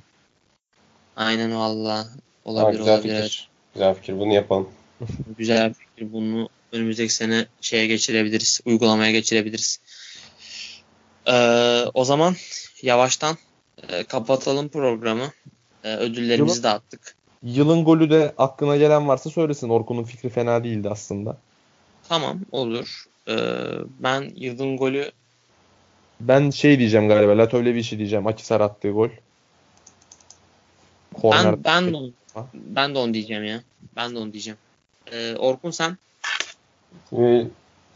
Aynen valla. Olabilir ha, güzel olabilir. Fikir. Güzel fikir. Bunu yapalım. güzel fikir. Bunu önümüzdeki sene şeye geçirebiliriz. Uygulamaya geçirebiliriz. Ee, o zaman yavaştan e, kapatalım programı. E, ödüllerimizi Yılın, dağıttık. Yılın golü de aklına gelen varsa söylesin. Orkun'un fikri fena değildi aslında. Tamam olur. Ee, ben yılın golü ben şey diyeceğim galiba. Latovlevic'i diyeceğim. Akisar attığı gol. Korner ben, ben, de onu, ben de onu diyeceğim ya. Ben de onu diyeceğim. Ee, Orkun sen? E,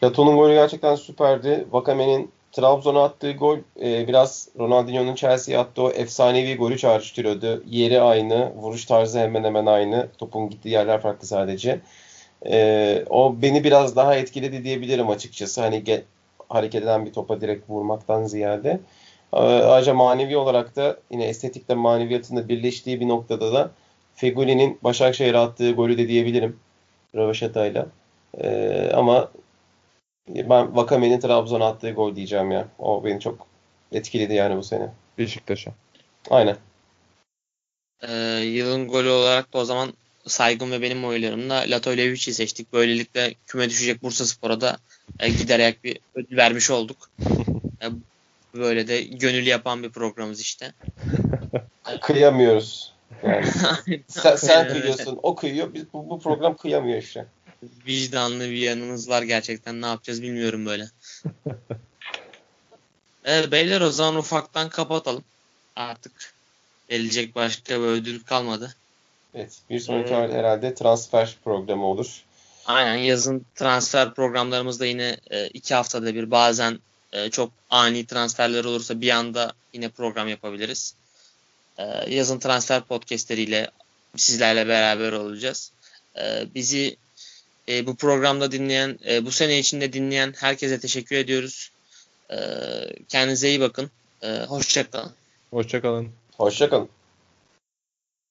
Lato'nun golü gerçekten süperdi. Vakame'nin Trabzon'a attığı gol e, biraz Ronaldinho'nun Chelsea'ye attığı o efsanevi golü çağrıştırıyordu. Yeri aynı, vuruş tarzı hemen hemen aynı. Topun gittiği yerler farklı sadece. E, o beni biraz daha etkiledi diyebilirim açıkçası. Hani ge- hareket eden bir topa direkt vurmaktan ziyade. E, ayrıca manevi olarak da yine estetikle maneviyatın da birleştiği bir noktada da Fegoli'nin Başakşehir'e attığı golü de diyebilirim. Röveşata'yla. E, ama ben Vakame'nin Trabzon'a attığı gol diyeceğim ya. O beni çok etkiledi yani bu sene. Beşiktaş'a. Aynen. Ee, yılın golü olarak da o zaman Saygın ve benim oylarımla Latovlevic'i seçtik. Böylelikle küme düşecek Bursa Spor'a da e, giderek bir ödül vermiş olduk. E, böyle de gönül yapan bir programımız işte. Kıyamıyoruz. Yani. sen, sen kıyıyorsun, o kıyıyor. Biz, bu, bu program kıyamıyor işte. Vicdanlı bir yanınız var gerçekten. Ne yapacağız bilmiyorum böyle. evet, beyler o zaman ufaktan kapatalım. Artık gelecek başka bir ödül kalmadı. Evet. Bir sonraki ee, herhalde transfer programı olur. Aynen yazın transfer programlarımızda yine e, iki haftada bir bazen e, çok ani transferler olursa bir anda yine program yapabiliriz. E, yazın transfer podcastleriyle sizlerle beraber olacağız. E, bizi e, bu programda dinleyen, e, bu sene içinde dinleyen herkese teşekkür ediyoruz. E, kendinize iyi bakın. E, hoşçakalın. Hoşçakalın. Hoşçakalın.